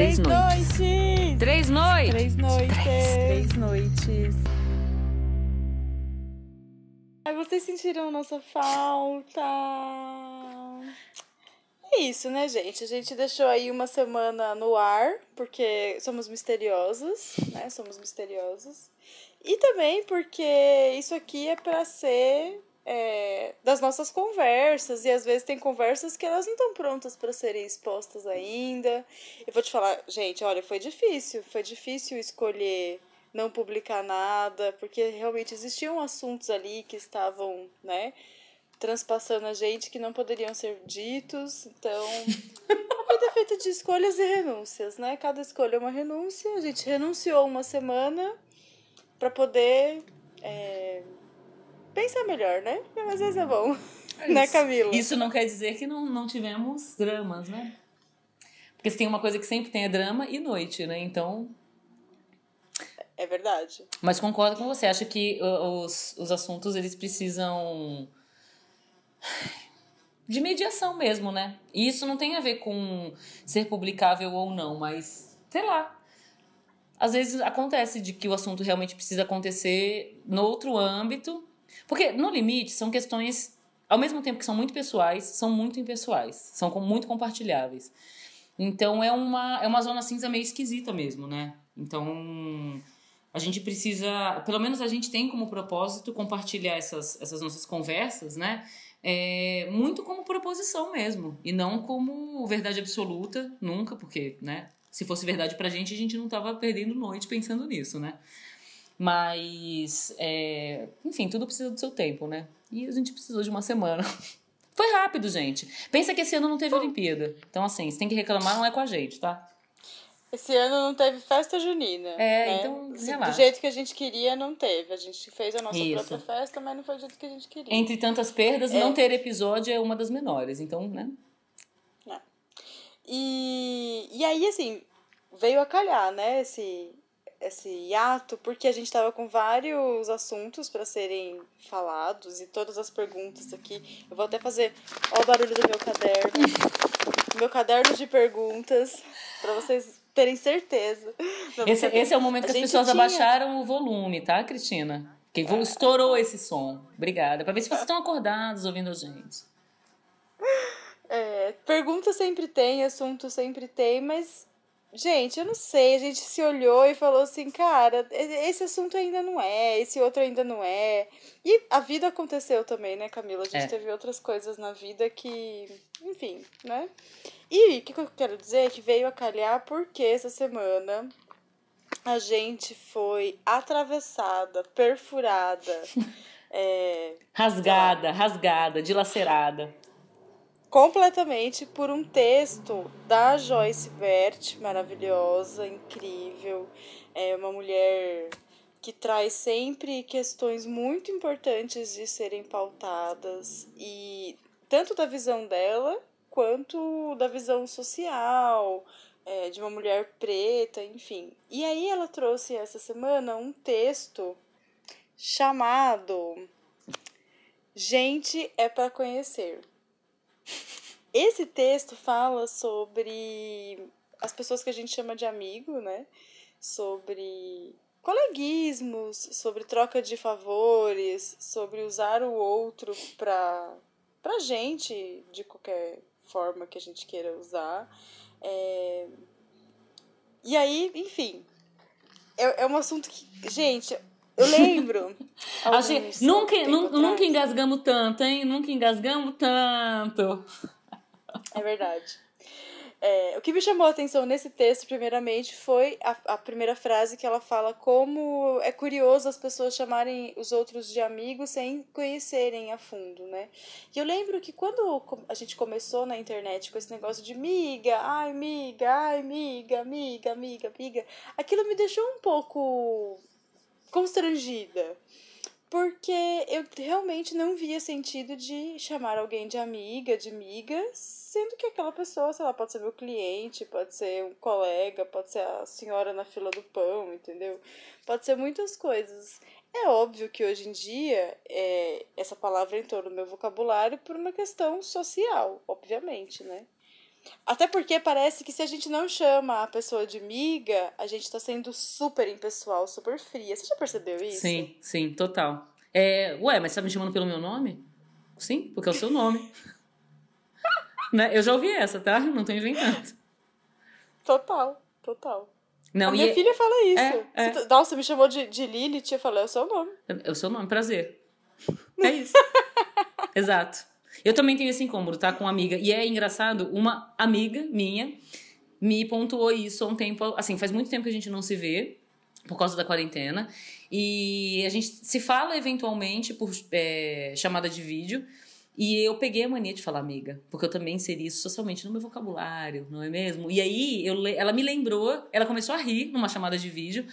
Três, noites. noites. Três noites. Três noites. Três, noites. Ai, vocês sentiram nossa falta? É isso, né, gente? A gente deixou aí uma semana no ar, porque somos misteriosos, né? Somos misteriosos. E também porque isso aqui é para ser é, das nossas conversas, e às vezes tem conversas que elas não estão prontas para serem expostas ainda. Eu vou te falar, gente, olha, foi difícil, foi difícil escolher não publicar nada, porque realmente existiam assuntos ali que estavam, né, transpassando a gente que não poderiam ser ditos. Então, a vida é feita de escolhas e renúncias, né? Cada escolha é uma renúncia. A gente renunciou uma semana para poder é, pensar melhor, né? Mas às vezes é bom. É né, Camila? Isso não quer dizer que não, não tivemos dramas, né? Porque se tem uma coisa que sempre tem é drama e noite, né? Então. É verdade. Mas concordo com você. Acho que os, os assuntos eles precisam de mediação mesmo, né? E isso não tem a ver com ser publicável ou não, mas sei lá. Às vezes acontece de que o assunto realmente precisa acontecer no outro âmbito porque, no limite, são questões, ao mesmo tempo que são muito pessoais, são muito impessoais, são muito compartilháveis. Então, é uma, é uma zona cinza meio esquisita mesmo, né? Então, a gente precisa, pelo menos a gente tem como propósito compartilhar essas, essas nossas conversas, né? É, muito como proposição mesmo, e não como verdade absoluta, nunca, porque, né? Se fosse verdade pra gente, a gente não tava perdendo noite pensando nisso, né? Mas, é, enfim, tudo precisa do seu tempo, né? E a gente precisou de uma semana. Foi rápido, gente. Pensa que esse ano não teve Olimpíada. Então, assim, se tem que reclamar, não é com a gente, tá? Esse ano não teve festa junina. É, né? então, sei lá. Do jeito que a gente queria, não teve. A gente fez a nossa Isso. própria festa, mas não foi do jeito que a gente queria. Entre tantas perdas, é. não ter episódio é uma das menores. Então, né? É. E, e aí, assim, veio a calhar, né? Esse, esse hiato porque a gente estava com vários assuntos para serem falados e todas as perguntas aqui. Eu vou até fazer ó, o barulho do meu caderno. meu caderno de perguntas para vocês terem certeza. Esse, esse é o momento que as pessoas tinha... abaixaram o volume, tá, Cristina? Que estourou esse som. Obrigada. Para ver se vocês estão acordados ouvindo a gente. É, pergunta sempre tem, assunto sempre tem, mas Gente, eu não sei, a gente se olhou e falou assim, cara, esse assunto ainda não é, esse outro ainda não é. E a vida aconteceu também, né, Camila? A gente é. teve outras coisas na vida que, enfim, né? E o que, que eu quero dizer é que veio a calhar porque essa semana a gente foi atravessada, perfurada, é, rasgada, rasgada, dilacerada completamente por um texto da Joyce Bert, maravilhosa, incrível, é uma mulher que traz sempre questões muito importantes de serem pautadas e tanto da visão dela quanto da visão social é, de uma mulher preta, enfim. E aí ela trouxe essa semana um texto chamado Gente é para conhecer. Esse texto fala sobre as pessoas que a gente chama de amigo, né? Sobre coleguismos, sobre troca de favores, sobre usar o outro para pra gente de qualquer forma que a gente queira usar. É... E aí, enfim, é, é um assunto que, gente, eu lembro. Achei, nunca, nunca, nunca engasgamos tanto, hein? Nunca engasgamos tanto. É verdade. É, o que me chamou a atenção nesse texto, primeiramente, foi a, a primeira frase que ela fala como é curioso as pessoas chamarem os outros de amigos sem conhecerem a fundo, né? E eu lembro que quando a gente começou na internet com esse negócio de miga, ai miga, ai miga, miga, miga, miga, aquilo me deixou um pouco constrangida. Porque eu realmente não via sentido de chamar alguém de amiga, de miga, sendo que aquela pessoa, sei lá, pode ser meu cliente, pode ser um colega, pode ser a senhora na fila do pão, entendeu? Pode ser muitas coisas. É óbvio que hoje em dia é, essa palavra entrou no meu vocabulário por uma questão social, obviamente, né? Até porque parece que se a gente não chama a pessoa de miga, a gente tá sendo super impessoal, super fria. Você já percebeu isso? Sim, sim, total. É, ué, mas você tá me chamando pelo meu nome? Sim, porque é o seu nome. né? Eu já ouvi essa, tá? Não tô inventando. Total, total. Não, a minha e filha fala isso. É, é. Você tá- Nossa, me chamou de, de Lilith, eu falei, é o seu nome. é o seu nome, prazer. É isso. Exato. Eu também tenho esse incômodo, tá? Com uma amiga. E é engraçado, uma amiga minha me pontuou isso há um tempo. Assim, faz muito tempo que a gente não se vê, por causa da quarentena. E a gente se fala eventualmente por é, chamada de vídeo. E eu peguei a mania de falar amiga, porque eu também inseri isso socialmente no meu vocabulário, não é mesmo? E aí eu, ela me lembrou, ela começou a rir numa chamada de vídeo.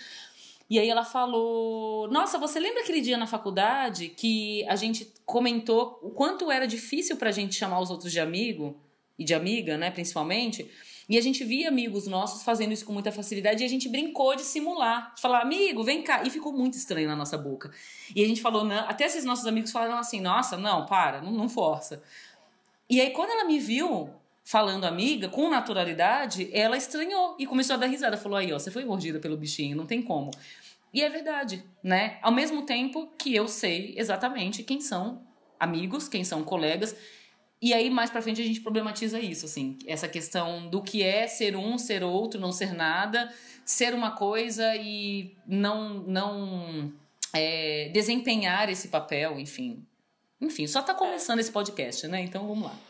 E aí ela falou: Nossa, você lembra aquele dia na faculdade que a gente comentou o quanto era difícil pra gente chamar os outros de amigo e de amiga, né, principalmente? E a gente via amigos nossos fazendo isso com muita facilidade e a gente brincou de simular, de falar, amigo, vem cá. E ficou muito estranho na nossa boca. E a gente falou, não, até esses nossos amigos falaram assim, nossa, não, para, não, não força. E aí, quando ela me viu falando amiga, com naturalidade, ela estranhou e começou a dar risada. Falou, aí, ó, você foi mordida pelo bichinho, não tem como. E é verdade, né? Ao mesmo tempo que eu sei exatamente quem são amigos, quem são colegas. E aí, mais pra frente, a gente problematiza isso, assim. Essa questão do que é ser um, ser outro, não ser nada. Ser uma coisa e não, não é, desempenhar esse papel, enfim. Enfim, só tá começando esse podcast, né? Então, vamos lá.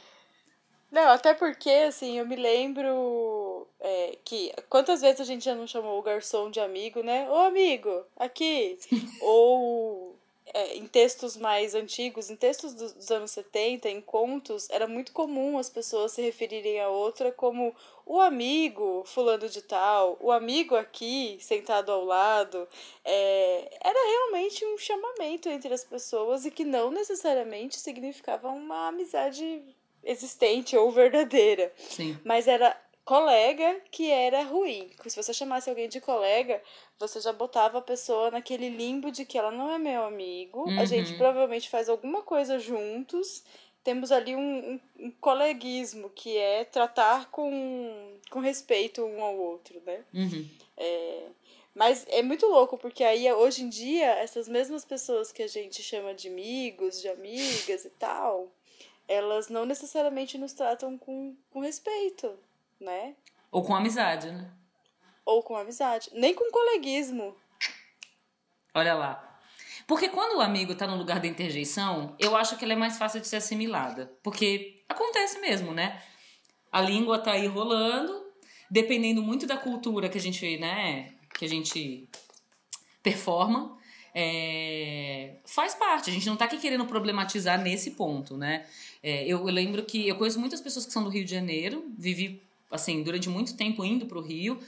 Não, até porque, assim, eu me lembro é, que quantas vezes a gente já não chamou o garçom de amigo, né? Ô amigo, aqui! Ou é, em textos mais antigos, em textos dos, dos anos 70, em contos, era muito comum as pessoas se referirem a outra como o amigo fulano de tal, o amigo aqui sentado ao lado. É, era realmente um chamamento entre as pessoas e que não necessariamente significava uma amizade existente ou verdadeira. Sim. Mas era colega que era ruim. Se você chamasse alguém de colega, você já botava a pessoa naquele limbo de que ela não é meu amigo. A Uhum. gente provavelmente faz alguma coisa juntos. Temos ali um, um, um coleguismo, que é tratar com, com respeito um ao outro, né? Uhum. Mas é muito louco, porque aí hoje em dia, essas mesmas pessoas que a gente chama de amigos, de amigas e tal, elas não necessariamente nos tratam com, com respeito, né? Ou com amizade, né? Ou com amizade. Nem com coleguismo. Olha lá. Porque quando o amigo tá no lugar da interjeição, eu acho que ela é mais fácil de ser assimilada. Porque acontece mesmo, né? A língua tá aí rolando, dependendo muito da cultura que a gente, né, que a gente performa, é, faz parte. A gente não tá aqui querendo problematizar nesse ponto, né? É, eu, eu lembro que eu conheço muitas pessoas que são do Rio de Janeiro, vivi, assim, durante muito tempo indo pro Rio,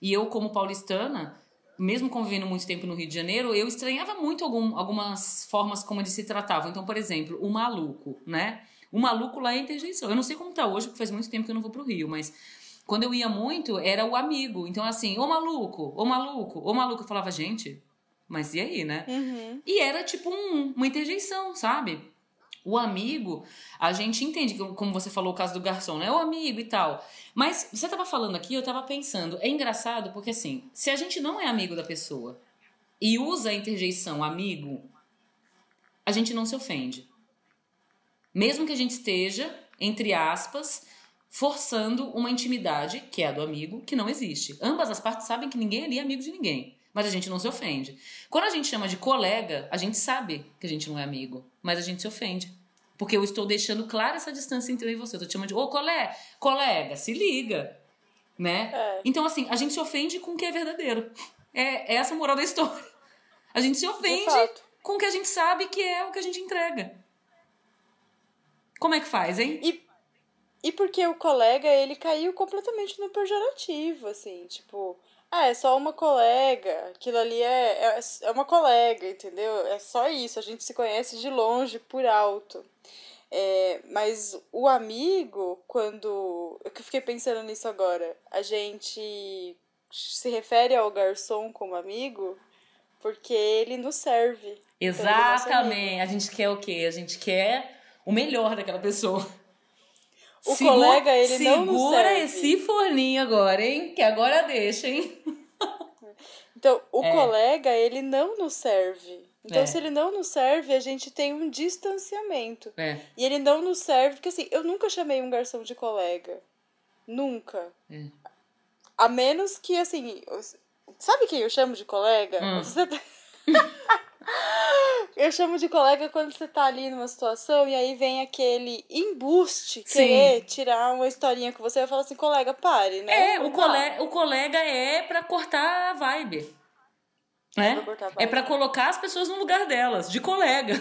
e eu, como paulistana, mesmo convivendo muito tempo no Rio de Janeiro, eu estranhava muito algum, algumas formas como eles se tratavam. Então, por exemplo, o maluco, né? O maluco lá é interjeição. Eu não sei como tá hoje, porque faz muito tempo que eu não vou pro Rio, mas quando eu ia muito, era o amigo. Então, assim, ô maluco, ô maluco, ô maluco. Eu falava, gente, mas e aí, né? Uhum. E era tipo um- uma interjeição, sabe? O amigo, a gente entende, que, como você falou o caso do garçom, né? O amigo e tal. Mas você tava falando aqui, eu tava pensando, é engraçado porque assim, se a gente não é amigo da pessoa e usa a interjeição amigo, a gente não se ofende. Mesmo que a gente esteja, entre aspas, forçando uma intimidade, que é a do amigo, que não existe. Ambas as partes sabem que ninguém ali é amigo de ninguém. Mas a gente não se ofende. Quando a gente chama de colega, a gente sabe que a gente não é amigo, mas a gente se ofende. Porque eu estou deixando clara essa distância entre eu e você. Eu tô te chamando de, ô colega, colega, se liga. Né? É. Então, assim, a gente se ofende com o que é verdadeiro. É, é essa a moral da história. A gente se De ofende com o que a gente sabe que é o que a gente entrega. Como é que faz, hein? E, e porque o colega, ele caiu completamente no pejorativo, assim, tipo, ah, é só uma colega, aquilo ali é, é, é uma colega, entendeu? É só isso, a gente se conhece de longe, por alto. É, mas o amigo, quando. Eu que fiquei pensando nisso agora, a gente se refere ao garçom como amigo porque ele nos serve. Então, Exatamente. A gente quer o quê? A gente quer o melhor daquela pessoa. O segura, colega, ele não nos serve. Segura esse forninho agora, hein? Que agora deixa, hein? Então, o é. colega, ele não nos serve. Então, é. se ele não nos serve, a gente tem um distanciamento. É. E ele não nos serve, porque assim, eu nunca chamei um garçom de colega. Nunca. É. A menos que, assim. Sabe quem eu chamo de colega? Hum. Você tá... eu chamo de colega quando você tá ali numa situação e aí vem aquele embuste, Sim. querer tirar uma historinha com você. Eu falo assim, colega, pare, né? É, o, cole o colega é pra cortar a vibe. Né? É para colocar as pessoas no lugar delas, de colega.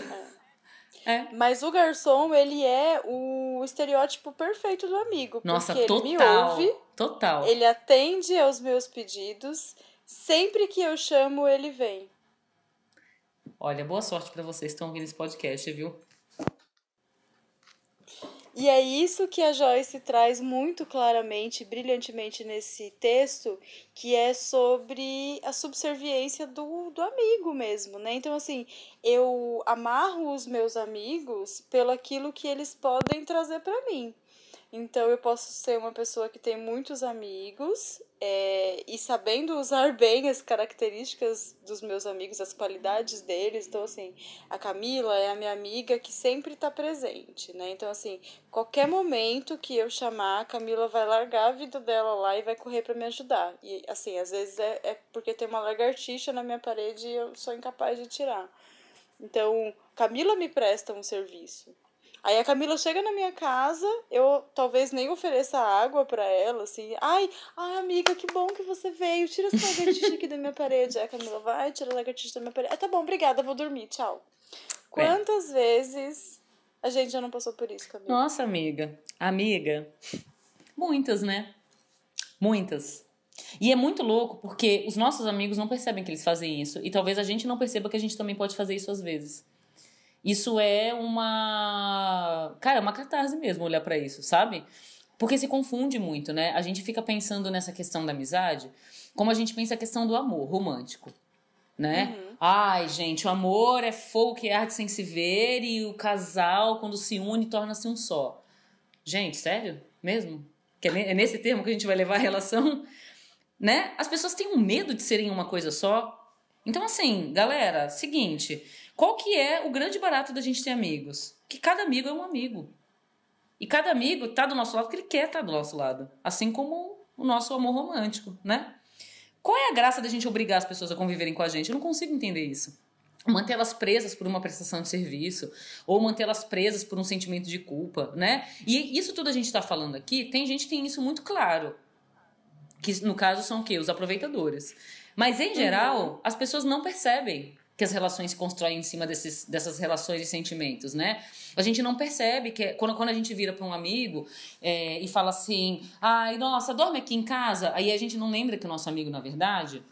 É. é. Mas o garçom, ele é o estereótipo perfeito do amigo. Nossa, porque total. Ele me ouve. Total. Ele atende aos meus pedidos. Sempre que eu chamo, ele vem. Olha, boa sorte para vocês que estão ouvindo esse podcast, viu? E é isso que a Joyce traz muito claramente, brilhantemente nesse texto, que é sobre a subserviência do, do amigo mesmo, né? Então, assim, eu amarro os meus amigos pelo aquilo que eles podem trazer para mim. Então, eu posso ser uma pessoa que tem muitos amigos é, e sabendo usar bem as características dos meus amigos, as qualidades deles. Então, assim, a Camila é a minha amiga que sempre está presente, né? Então, assim, qualquer momento que eu chamar, a Camila vai largar a vida dela lá e vai correr para me ajudar. E, assim, às vezes é, é porque tem uma lagartixa na minha parede e eu sou incapaz de tirar. Então, Camila me presta um serviço. Aí a Camila chega na minha casa, eu talvez nem ofereça água para ela, assim. Ai, ai, amiga, que bom que você veio. Tira essa lagartixa aqui da minha parede. Aí a Camila vai, tira a lagartixa da minha parede. Ah, tá bom, obrigada, vou dormir, tchau. Quantas é. vezes a gente já não passou por isso, Camila? Nossa, amiga. Amiga. Muitas, né? Muitas. E é muito louco porque os nossos amigos não percebem que eles fazem isso. E talvez a gente não perceba que a gente também pode fazer isso às vezes. Isso é uma. Cara, é uma catarse mesmo olhar para isso, sabe? Porque se confunde muito, né? A gente fica pensando nessa questão da amizade como a gente pensa a questão do amor romântico, né? Uhum. Ai, gente, o amor é fogo que arde sem se ver e o casal, quando se une, torna-se um só. Gente, sério? Mesmo? Que é nesse termo que a gente vai levar a relação? Né? As pessoas têm um medo de serem uma coisa só. Então, assim, galera, seguinte, qual que é o grande barato da gente ter amigos? Que cada amigo é um amigo. E cada amigo tá do nosso lado porque ele quer estar tá do nosso lado. Assim como o nosso amor romântico, né? Qual é a graça da gente obrigar as pessoas a conviverem com a gente? Eu não consigo entender isso. Mantê-las presas por uma prestação de serviço, ou mantê-las presas por um sentimento de culpa, né? E isso tudo a gente está falando aqui, tem gente que tem isso muito claro. Que no caso são o quê? Os aproveitadores. Mas em geral, uhum. as pessoas não percebem que as relações se constroem em cima desses, dessas relações e sentimentos, né? A gente não percebe que quando, quando a gente vira para um amigo é, e fala assim, ai, nossa, dorme aqui em casa, aí a gente não lembra que o nosso amigo, na verdade,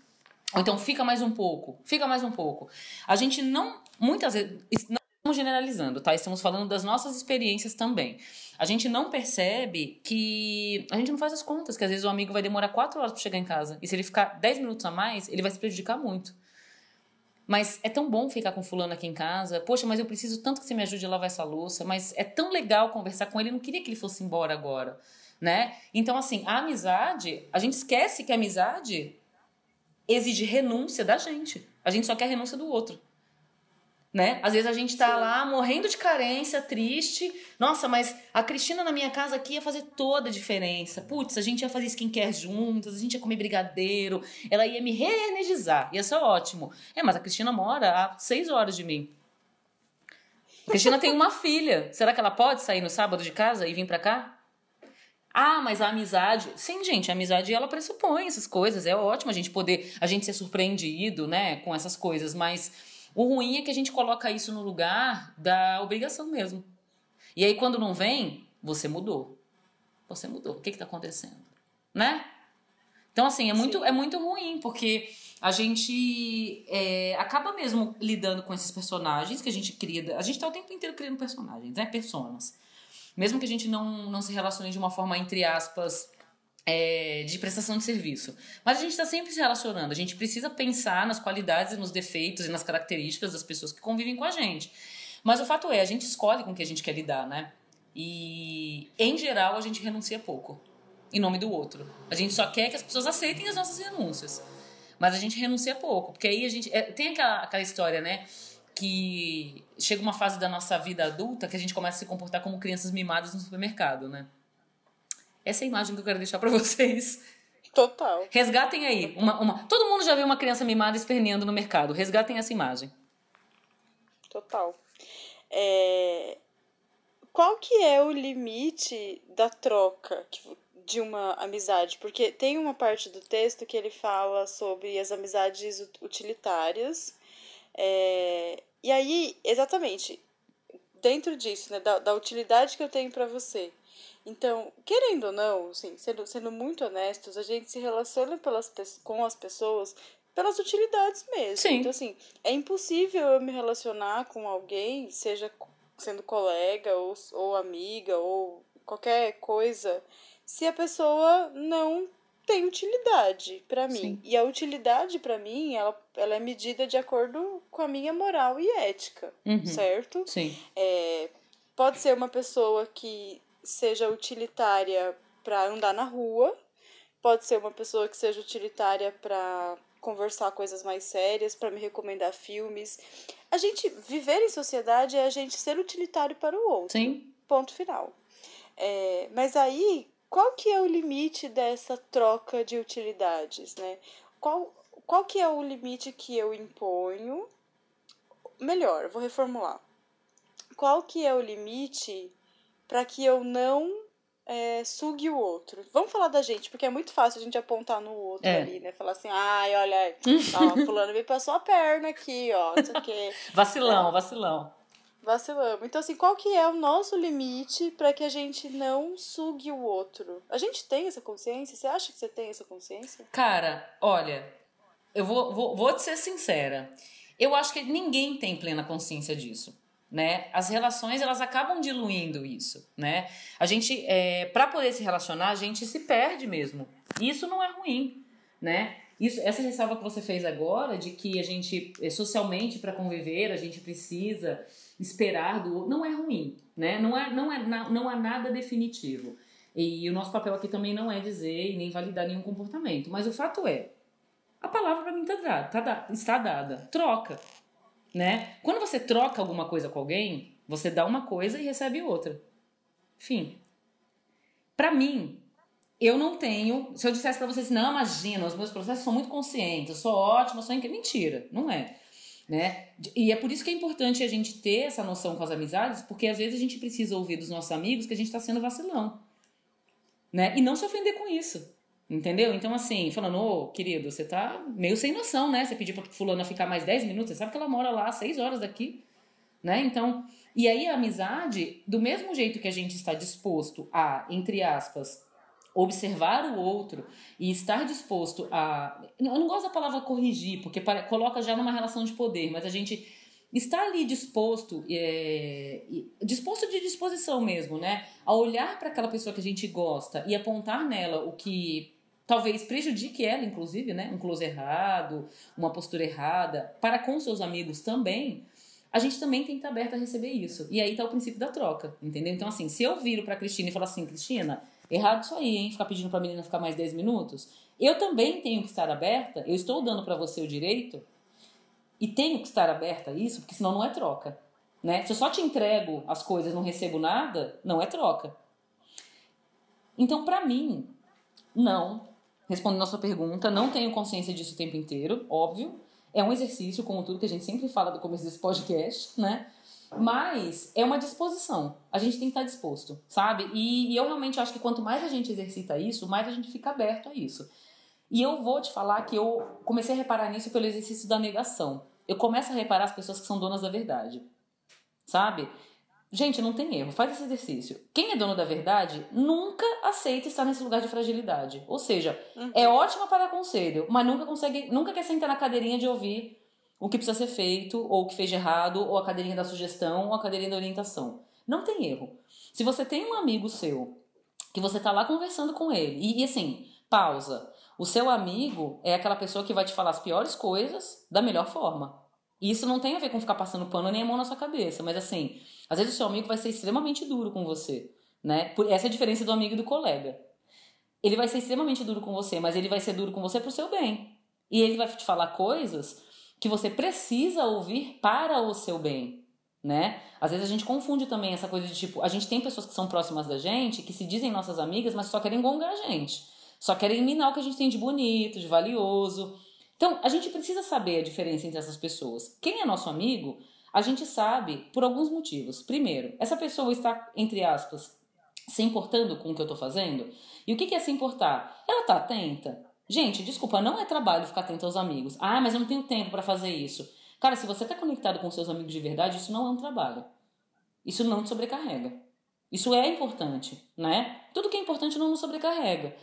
ou então fica mais um pouco, fica mais um pouco. A gente não, muitas vezes, não estamos generalizando, tá? Estamos falando das nossas experiências também. A gente não percebe que. A gente não faz as contas, que às vezes o amigo vai demorar quatro horas para chegar em casa. E se ele ficar dez minutos a mais, ele vai se prejudicar muito. Mas é tão bom ficar com fulano aqui em casa. Poxa, mas eu preciso tanto que você me ajude a lavar essa louça. Mas é tão legal conversar com ele. Eu não queria que ele fosse embora agora, né? Então, assim, a amizade... A gente esquece que a amizade exige renúncia da gente. A gente só quer renúncia do outro né? Às vezes a gente tá Sim. lá morrendo de carência, triste. Nossa, mas a Cristina na minha casa aqui ia fazer toda a diferença. Putz, a gente ia fazer skincare juntas, a gente ia comer brigadeiro, ela ia me reenergizar, ia ser ótimo. É, mas a Cristina mora a seis horas de mim. A Cristina tem uma filha. Será que ela pode sair no sábado de casa e vir para cá? Ah, mas a amizade. Sim, gente, a amizade ela pressupõe essas coisas. É ótimo a gente poder, a gente ser surpreendido, né, com essas coisas, mas o ruim é que a gente coloca isso no lugar da obrigação mesmo. E aí, quando não vem, você mudou. Você mudou. O que está acontecendo? Né? Então, assim, é muito, é muito ruim, porque a gente é, acaba mesmo lidando com esses personagens que a gente cria. A gente está o tempo inteiro criando personagens, né? Personas. Mesmo que a gente não, não se relacione de uma forma, entre aspas, é, de prestação de serviço. Mas a gente está sempre se relacionando, a gente precisa pensar nas qualidades e nos defeitos e nas características das pessoas que convivem com a gente. Mas o fato é, a gente escolhe com que a gente quer lidar, né? E, em geral, a gente renuncia pouco em nome do outro. A gente só quer que as pessoas aceitem as nossas renúncias. Mas a gente renuncia pouco, porque aí a gente. É, tem aquela, aquela história, né? Que chega uma fase da nossa vida adulta que a gente começa a se comportar como crianças mimadas no supermercado, né? Essa é a imagem que eu quero deixar para vocês. Total. Resgatem aí. Uma, uma... Todo mundo já viu uma criança mimada esperneando no mercado. Resgatem essa imagem. Total. É... Qual que é o limite da troca de uma amizade? Porque tem uma parte do texto que ele fala sobre as amizades utilitárias. É... E aí, exatamente, dentro disso, né, da, da utilidade que eu tenho para você então, querendo ou não, assim, sendo, sendo muito honestos, a gente se relaciona pelas, com as pessoas pelas utilidades mesmo. Sim. Então, assim, é impossível eu me relacionar com alguém, seja sendo colega ou, ou amiga ou qualquer coisa, se a pessoa não tem utilidade para mim. Sim. E a utilidade para mim, ela, ela é medida de acordo com a minha moral e ética, uhum. certo? Sim. É, pode ser uma pessoa que seja utilitária para andar na rua, pode ser uma pessoa que seja utilitária para conversar coisas mais sérias, para me recomendar filmes. A gente viver em sociedade é a gente ser utilitário para o outro. Sim. Ponto final. É, mas aí, qual que é o limite dessa troca de utilidades, né? Qual, qual que é o limite que eu imponho? Melhor, vou reformular. Qual que é o limite para que eu não é, sugue o outro. Vamos falar da gente, porque é muito fácil a gente apontar no outro é. ali, né? Falar assim, ai, olha, ó, fulano me passou a perna aqui, ó, não sei o quê. Vacilão, é. vacilão. Vacilamos. Então, assim, qual que é o nosso limite para que a gente não sugue o outro? A gente tem essa consciência? Você acha que você tem essa consciência? Cara, olha, eu vou, vou, vou te ser sincera. Eu acho que ninguém tem plena consciência disso né? As relações elas acabam diluindo isso, né? A gente, é, para poder se relacionar, a gente se perde mesmo. E isso não é ruim, né? Isso, essa ressalva que você fez agora de que a gente é, socialmente para conviver a gente precisa esperar do outro, não é ruim, né? Não é, não é, não há nada definitivo. E o nosso papel aqui também não é dizer e nem validar nenhum comportamento. Mas o fato é, a palavra para mim tá dada, tá, está dada. Troca né? Quando você troca alguma coisa com alguém, você dá uma coisa e recebe outra. Fim. Para mim, eu não tenho. Se eu dissesse para vocês, não, imagina, os meus processos são muito conscientes, eu sou ótima, sou incrível. Mentira, não é. Né? E é por isso que é importante a gente ter essa noção com as amizades, porque às vezes a gente precisa ouvir dos nossos amigos que a gente está sendo vacilão. Né? E não se ofender com isso. Entendeu? Então, assim, falando, ô, querido, você tá meio sem noção, né? Você pediu pra fulana ficar mais 10 minutos, você sabe que ela mora lá 6 horas daqui, né? Então, e aí a amizade, do mesmo jeito que a gente está disposto a, entre aspas, observar o outro e estar disposto a. Eu não gosto da palavra corrigir, porque coloca já numa relação de poder, mas a gente está ali disposto, é, disposto de disposição mesmo, né? A olhar para aquela pessoa que a gente gosta e apontar nela o que talvez prejudique ela, inclusive, né? Um close errado, uma postura errada, para com seus amigos também, a gente também tem que estar aberto a receber isso. E aí está o princípio da troca, entendeu? Então, assim, se eu viro para Cristina e falar assim, Cristina, errado isso aí, hein? Ficar pedindo para a menina ficar mais 10 minutos, eu também tenho que estar aberta, eu estou dando para você o direito e tenho que estar aberta a isso, porque senão não é troca. Né? Se eu só te entrego as coisas não recebo nada, não é troca. Então, para mim, não respondendo a sua pergunta, não tenho consciência disso o tempo inteiro, óbvio. É um exercício, como tudo que a gente sempre fala do começo desse podcast, né? Mas é uma disposição. A gente tem que estar disposto, sabe? E, e, eu realmente acho que quanto mais a gente exercita isso, mais a gente fica aberto a isso. E eu vou te falar que eu comecei a reparar nisso pelo exercício da negação. Eu começo a reparar as pessoas que são donas da verdade, sabe? Gente, não tem erro, faz esse exercício. Quem é dono da verdade nunca aceita estar nesse lugar de fragilidade. Ou seja, uhum. é ótima para conselho, mas nunca consegue, nunca quer sentar na cadeirinha de ouvir o que precisa ser feito, ou o que fez de errado, ou a cadeirinha da sugestão, ou a cadeirinha da orientação. Não tem erro. Se você tem um amigo seu, que você tá lá conversando com ele, e, e assim, pausa. O seu amigo é aquela pessoa que vai te falar as piores coisas da melhor forma. E isso não tem a ver com ficar passando pano nem a mão na sua cabeça, mas assim, às vezes o seu amigo vai ser extremamente duro com você, né? Essa é a diferença do amigo e do colega. Ele vai ser extremamente duro com você, mas ele vai ser duro com você pro seu bem. E ele vai te falar coisas que você precisa ouvir para o seu bem, né? Às vezes a gente confunde também essa coisa de tipo, a gente tem pessoas que são próximas da gente, que se dizem nossas amigas, mas só querem gongar a gente. Só querem minar o que a gente tem de bonito, de valioso. Então, a gente precisa saber a diferença entre essas pessoas. Quem é nosso amigo, a gente sabe por alguns motivos. Primeiro, essa pessoa está, entre aspas, se importando com o que eu estou fazendo. E o que é se importar? Ela está atenta? Gente, desculpa, não é trabalho ficar atento aos amigos. Ah, mas eu não tenho tempo para fazer isso. Cara, se você está conectado com seus amigos de verdade, isso não é um trabalho. Isso não te sobrecarrega. Isso é importante, né? Tudo que é importante não nos sobrecarrega.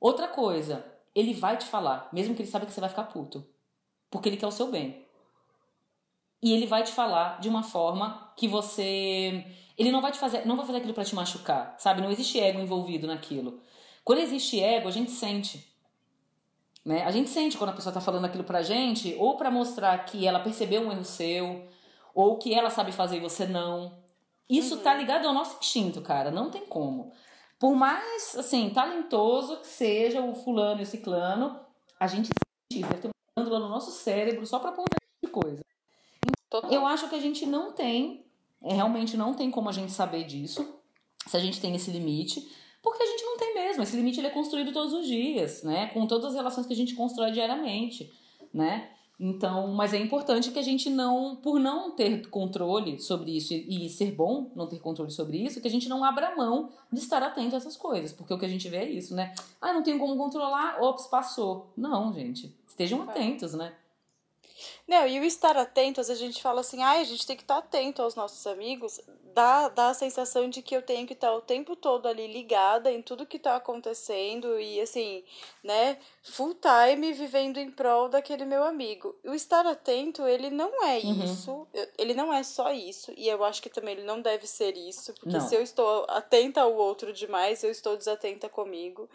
Outra coisa, ele vai te falar, mesmo que ele saiba que você vai ficar puto. Porque ele quer o seu bem. E ele vai te falar de uma forma que você. Ele não vai te fazer, não vai fazer aquilo para te machucar, sabe? Não existe ego envolvido naquilo. Quando existe ego, a gente sente. Né? A gente sente quando a pessoa está falando aquilo pra gente, ou para mostrar que ela percebeu um erro seu, ou que ela sabe fazer e você não. Isso uhum. tá ligado ao nosso instinto, cara, não tem como. Por mais, assim, talentoso que seja o fulano e o ciclano, a gente sente isso, deve ter uma glândula no nosso cérebro só pra apontar de coisa. Então, eu acho que a gente não tem, é, realmente não tem como a gente saber disso, se a gente tem esse limite, porque a gente não tem mesmo. Esse limite ele é construído todos os dias, né? Com todas as relações que a gente constrói diariamente, né? Então, mas é importante que a gente não, por não ter controle sobre isso e ser bom não ter controle sobre isso, que a gente não abra mão de estar atento a essas coisas, porque o que a gente vê é isso, né? Ah, não tenho como controlar, ops, passou. Não, gente, estejam atentos, né? Não, e o estar atento, às vezes a gente fala assim, ah, a gente tem que estar atento aos nossos amigos, dá, dá a sensação de que eu tenho que estar o tempo todo ali ligada em tudo que está acontecendo e assim, né, full time vivendo em prol daquele meu amigo. O estar atento, ele não é uhum. isso, ele não é só isso, e eu acho que também ele não deve ser isso, porque não. se eu estou atenta ao outro demais, eu estou desatenta comigo.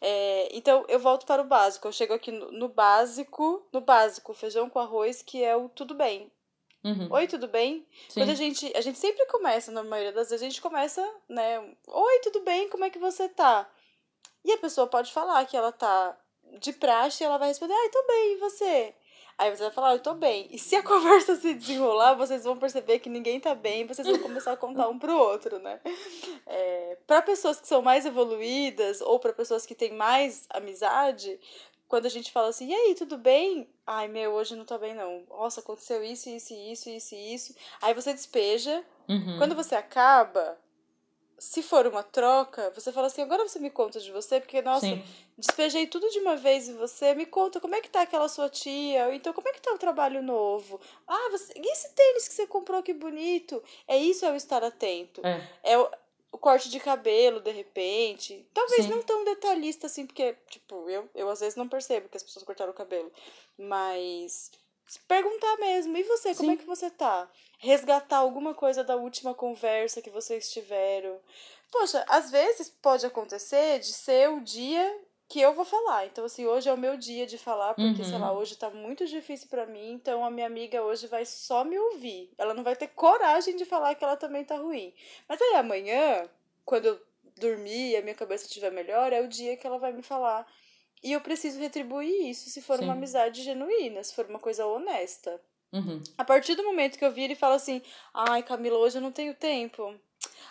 É, então, eu volto para o básico, eu chego aqui no, no básico, no básico, feijão com arroz, que é o tudo bem. Uhum. Oi, tudo bem? Sim. Quando a gente, a gente sempre começa, na maioria das vezes, a gente começa, né? Oi, tudo bem? Como é que você tá? E a pessoa pode falar que ela tá de praxe e ela vai responder, ai, tô bem, e você? Aí você vai falar, eu tô bem. E se a conversa se desenrolar, vocês vão perceber que ninguém tá bem, vocês vão começar a contar um pro outro, né? É, para pessoas que são mais evoluídas ou para pessoas que têm mais amizade, quando a gente fala assim, e aí, tudo bem? Ai, meu, hoje não tô bem, não. Nossa, aconteceu isso, isso, isso, isso, isso. Aí você despeja. Uhum. Quando você acaba, se for uma troca, você fala assim, agora você me conta de você, porque, nossa, Sim. despejei tudo de uma vez em você, me conta como é que tá aquela sua tia, então como é que tá o trabalho novo? Ah, você... e esse tênis que você comprou, que bonito? É isso, é o estar atento. É, é o o corte de cabelo, de repente. Talvez Sim. não tão detalhista assim, porque, tipo, eu, eu às vezes não percebo que as pessoas cortaram o cabelo. Mas perguntar mesmo, e você, Sim. como é que você tá? Resgatar alguma coisa da última conversa que vocês tiveram. Poxa, às vezes pode acontecer de ser o dia que eu vou falar. Então, assim, hoje é o meu dia de falar, porque, uhum. sei lá, hoje tá muito difícil para mim, então a minha amiga hoje vai só me ouvir. Ela não vai ter coragem de falar que ela também tá ruim. Mas aí amanhã, quando eu dormir e a minha cabeça estiver melhor, é o dia que ela vai me falar. E eu preciso retribuir isso se for Sim. uma amizade genuína, se for uma coisa honesta. Uhum. A partir do momento que eu vi ele fala assim: ai, Camila, hoje eu não tenho tempo.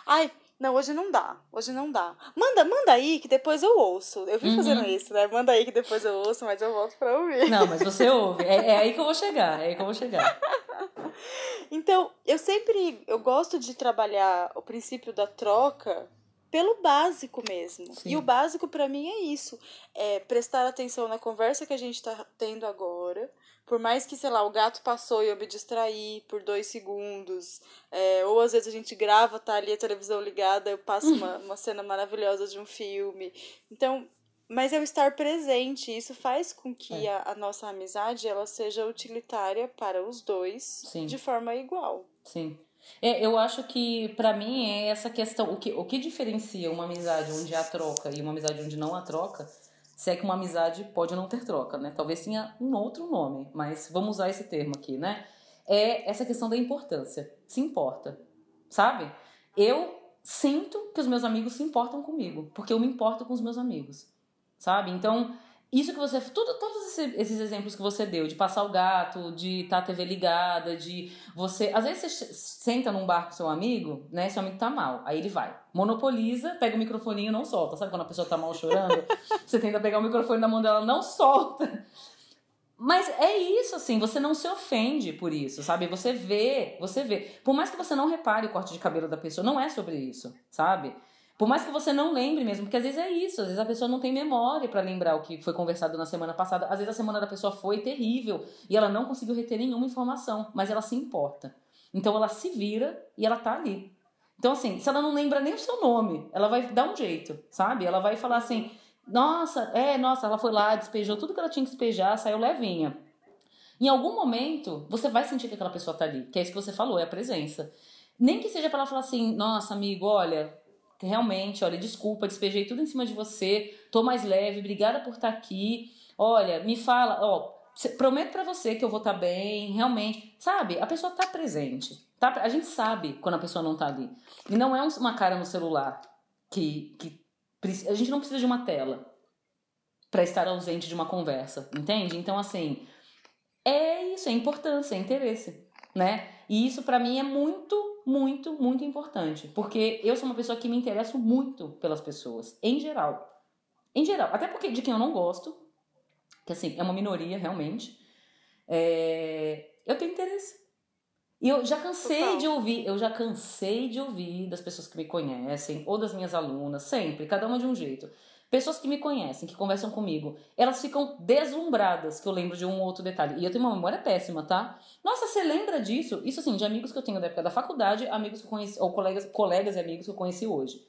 Ai, não, hoje não dá. Hoje não dá. Manda, manda aí que depois eu ouço. Eu vim uhum. fazendo isso, né? Manda aí que depois eu ouço, mas eu volto pra ouvir. Não, mas você ouve. É, é aí que eu vou chegar. É aí que eu vou chegar. então, eu sempre. Eu gosto de trabalhar o princípio da troca pelo básico mesmo. Sim. E o básico para mim é isso: é prestar atenção na conversa que a gente tá tendo agora por mais que, sei lá, o gato passou e eu me distraí por dois segundos, é, ou às vezes a gente grava, tá ali a televisão ligada, eu passo uma, uma cena maravilhosa de um filme. Então, mas eu estar presente, isso faz com que é. a, a, nossa amizade ela seja utilitária para os dois Sim. de forma igual. Sim. É, eu acho que para mim é essa questão, o que, o que diferencia uma amizade onde há troca e uma amizade onde não há troca se é que uma amizade pode não ter troca, né? Talvez tenha um outro nome, mas vamos usar esse termo aqui, né? é essa questão da importância. Se importa, sabe? Eu sinto que os meus amigos se importam comigo, porque eu me importo com os meus amigos, sabe? Então, isso que você. Tudo, todos esses exemplos que você deu, de passar o gato, de estar tá a TV ligada, de você. Às vezes você senta num bar com seu amigo, né? Seu amigo tá mal. Aí ele vai. Monopoliza, pega o microfoninho e não solta. Sabe quando a pessoa tá mal chorando? você tenta pegar o microfone da mão dela, não solta. Mas é isso, assim, você não se ofende por isso, sabe? Você vê, você vê. Por mais que você não repare o corte de cabelo da pessoa, não é sobre isso, sabe? Por mais que você não lembre mesmo, porque às vezes é isso, às vezes a pessoa não tem memória para lembrar o que foi conversado na semana passada. Às vezes a semana da pessoa foi terrível e ela não conseguiu reter nenhuma informação, mas ela se importa. Então ela se vira e ela tá ali. Então, assim, se ela não lembra nem o seu nome, ela vai dar um jeito, sabe? Ela vai falar assim: nossa, é, nossa, ela foi lá, despejou tudo que ela tinha que despejar, saiu levinha. Em algum momento, você vai sentir que aquela pessoa tá ali, que é isso que você falou, é a presença. Nem que seja para ela falar assim, nossa, amigo, olha, realmente, olha, desculpa, despejei tudo em cima de você, tô mais leve, obrigada por estar tá aqui. Olha, me fala, ó, prometo para você que eu vou estar tá bem, realmente. Sabe? A pessoa tá presente. Tá? A gente sabe quando a pessoa não tá ali. E não é uma cara no celular que, que a gente não precisa de uma tela para estar ausente de uma conversa, entende? Então, assim, é isso, é importância, é interesse, né? E isso para mim é muito, muito, muito importante, porque eu sou uma pessoa que me interesso muito pelas pessoas, em geral. Em geral, até porque de quem eu não gosto, que assim, é uma minoria realmente, é... eu tenho interesse. E eu já cansei Total. de ouvir, eu já cansei de ouvir das pessoas que me conhecem, ou das minhas alunas, sempre, cada uma de um jeito. Pessoas que me conhecem, que conversam comigo, elas ficam deslumbradas que eu lembro de um ou outro detalhe. E eu tenho uma memória péssima, tá? Nossa, você lembra disso? Isso assim, de amigos que eu tenho da época da faculdade, amigos que eu conheci, ou colegas, colegas e amigos que eu conheci hoje.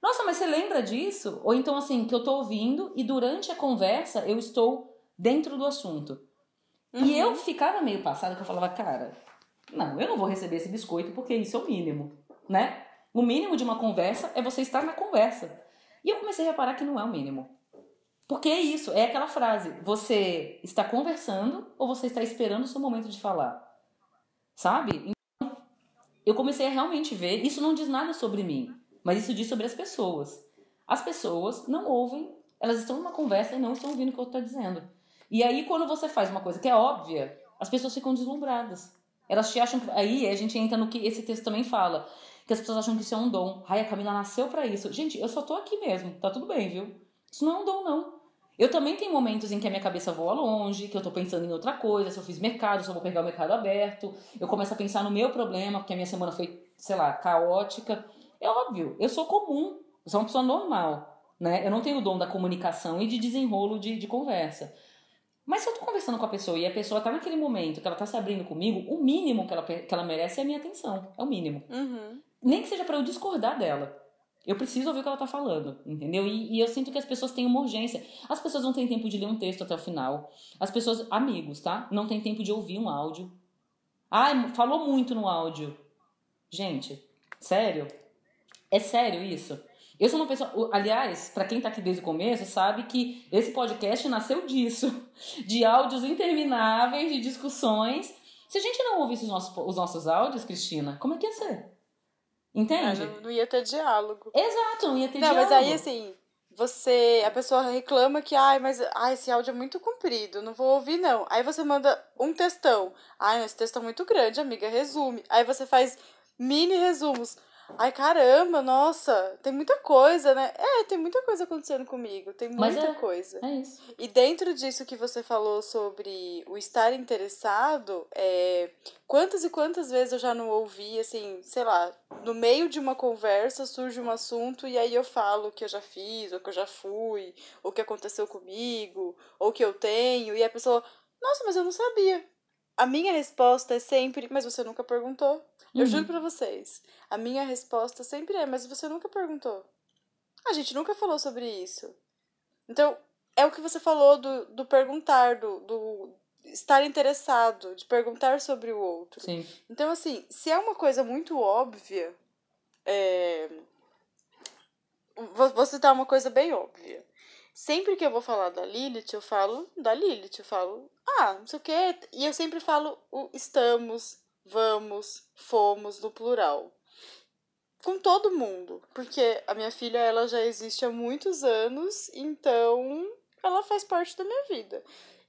Nossa, mas você lembra disso? Ou então assim, que eu tô ouvindo e durante a conversa eu estou dentro do assunto. Uhum. E eu ficava meio passada que eu falava, cara, não, eu não vou receber esse biscoito porque isso é o mínimo, né? O mínimo de uma conversa é você estar na conversa. E eu comecei a reparar que não é o mínimo. Porque é isso, é aquela frase: você está conversando ou você está esperando o seu momento de falar? Sabe? Então, eu comecei a realmente ver, isso não diz nada sobre mim, mas isso diz sobre as pessoas. As pessoas não ouvem, elas estão numa conversa e não estão ouvindo o que eu estou dizendo. E aí, quando você faz uma coisa que é óbvia, as pessoas ficam deslumbradas. Elas te acham. Aí a gente entra no que esse texto também fala. Que as pessoas acham que isso é um dom. Ai, a Camila nasceu para isso. Gente, eu só tô aqui mesmo. Tá tudo bem, viu? Isso não é um dom, não. Eu também tenho momentos em que a minha cabeça voa longe, que eu tô pensando em outra coisa, se eu fiz mercado, se eu vou pegar o mercado aberto. Eu começo a pensar no meu problema, porque a minha semana foi, sei lá, caótica. É óbvio, eu sou comum, eu sou uma pessoa normal, né? Eu não tenho o dom da comunicação e de desenrolo de, de conversa. Mas se eu tô conversando com a pessoa e a pessoa tá naquele momento que ela tá se abrindo comigo, o mínimo que ela, que ela merece é a minha atenção. É o mínimo. Uhum. Nem que seja para eu discordar dela. Eu preciso ouvir o que ela tá falando, entendeu? E, e, eu sinto que as pessoas têm uma urgência. As pessoas não têm tempo de ler um texto até o final. As pessoas, amigos, tá? Não tem tempo de ouvir um áudio. Ai, falou muito no áudio. Gente, sério? É sério isso? Eu sou uma pessoa. Aliás, para quem tá aqui desde o começo, sabe que esse podcast nasceu disso de áudios intermináveis, de discussões. Se a gente não ouvisse os nossos, os nossos áudios, Cristina, como é que ia ser? Entende? Não, não, ia ter diálogo. Exato, não ia ter não, diálogo. Não, mas aí assim, você. A pessoa reclama que, ai, mas ai, esse áudio é muito comprido, não vou ouvir, não. Aí você manda um textão. Ai, esse texto é muito grande, amiga, resume. Aí você faz mini resumos. Ai, caramba, nossa, tem muita coisa, né? É, tem muita coisa acontecendo comigo, tem muita é, coisa. É isso. E dentro disso que você falou sobre o estar interessado, é, quantas e quantas vezes eu já não ouvi, assim, sei lá, no meio de uma conversa surge um assunto e aí eu falo o que eu já fiz, ou que eu já fui, ou o que aconteceu comigo, ou o que eu tenho, e a pessoa, nossa, mas eu não sabia. A minha resposta é sempre, mas você nunca perguntou. Eu uhum. juro pra vocês. A minha resposta sempre é, mas você nunca perguntou. A gente nunca falou sobre isso. Então, é o que você falou do, do perguntar, do, do estar interessado, de perguntar sobre o outro. Sim. Então, assim, se é uma coisa muito óbvia, é... vou citar uma coisa bem óbvia. Sempre que eu vou falar da Lilith, eu falo da Lilith, eu falo, ah, não sei o quê. E eu sempre falo o estamos, vamos, fomos no plural. Com todo mundo. Porque a minha filha, ela já existe há muitos anos, então ela faz parte da minha vida.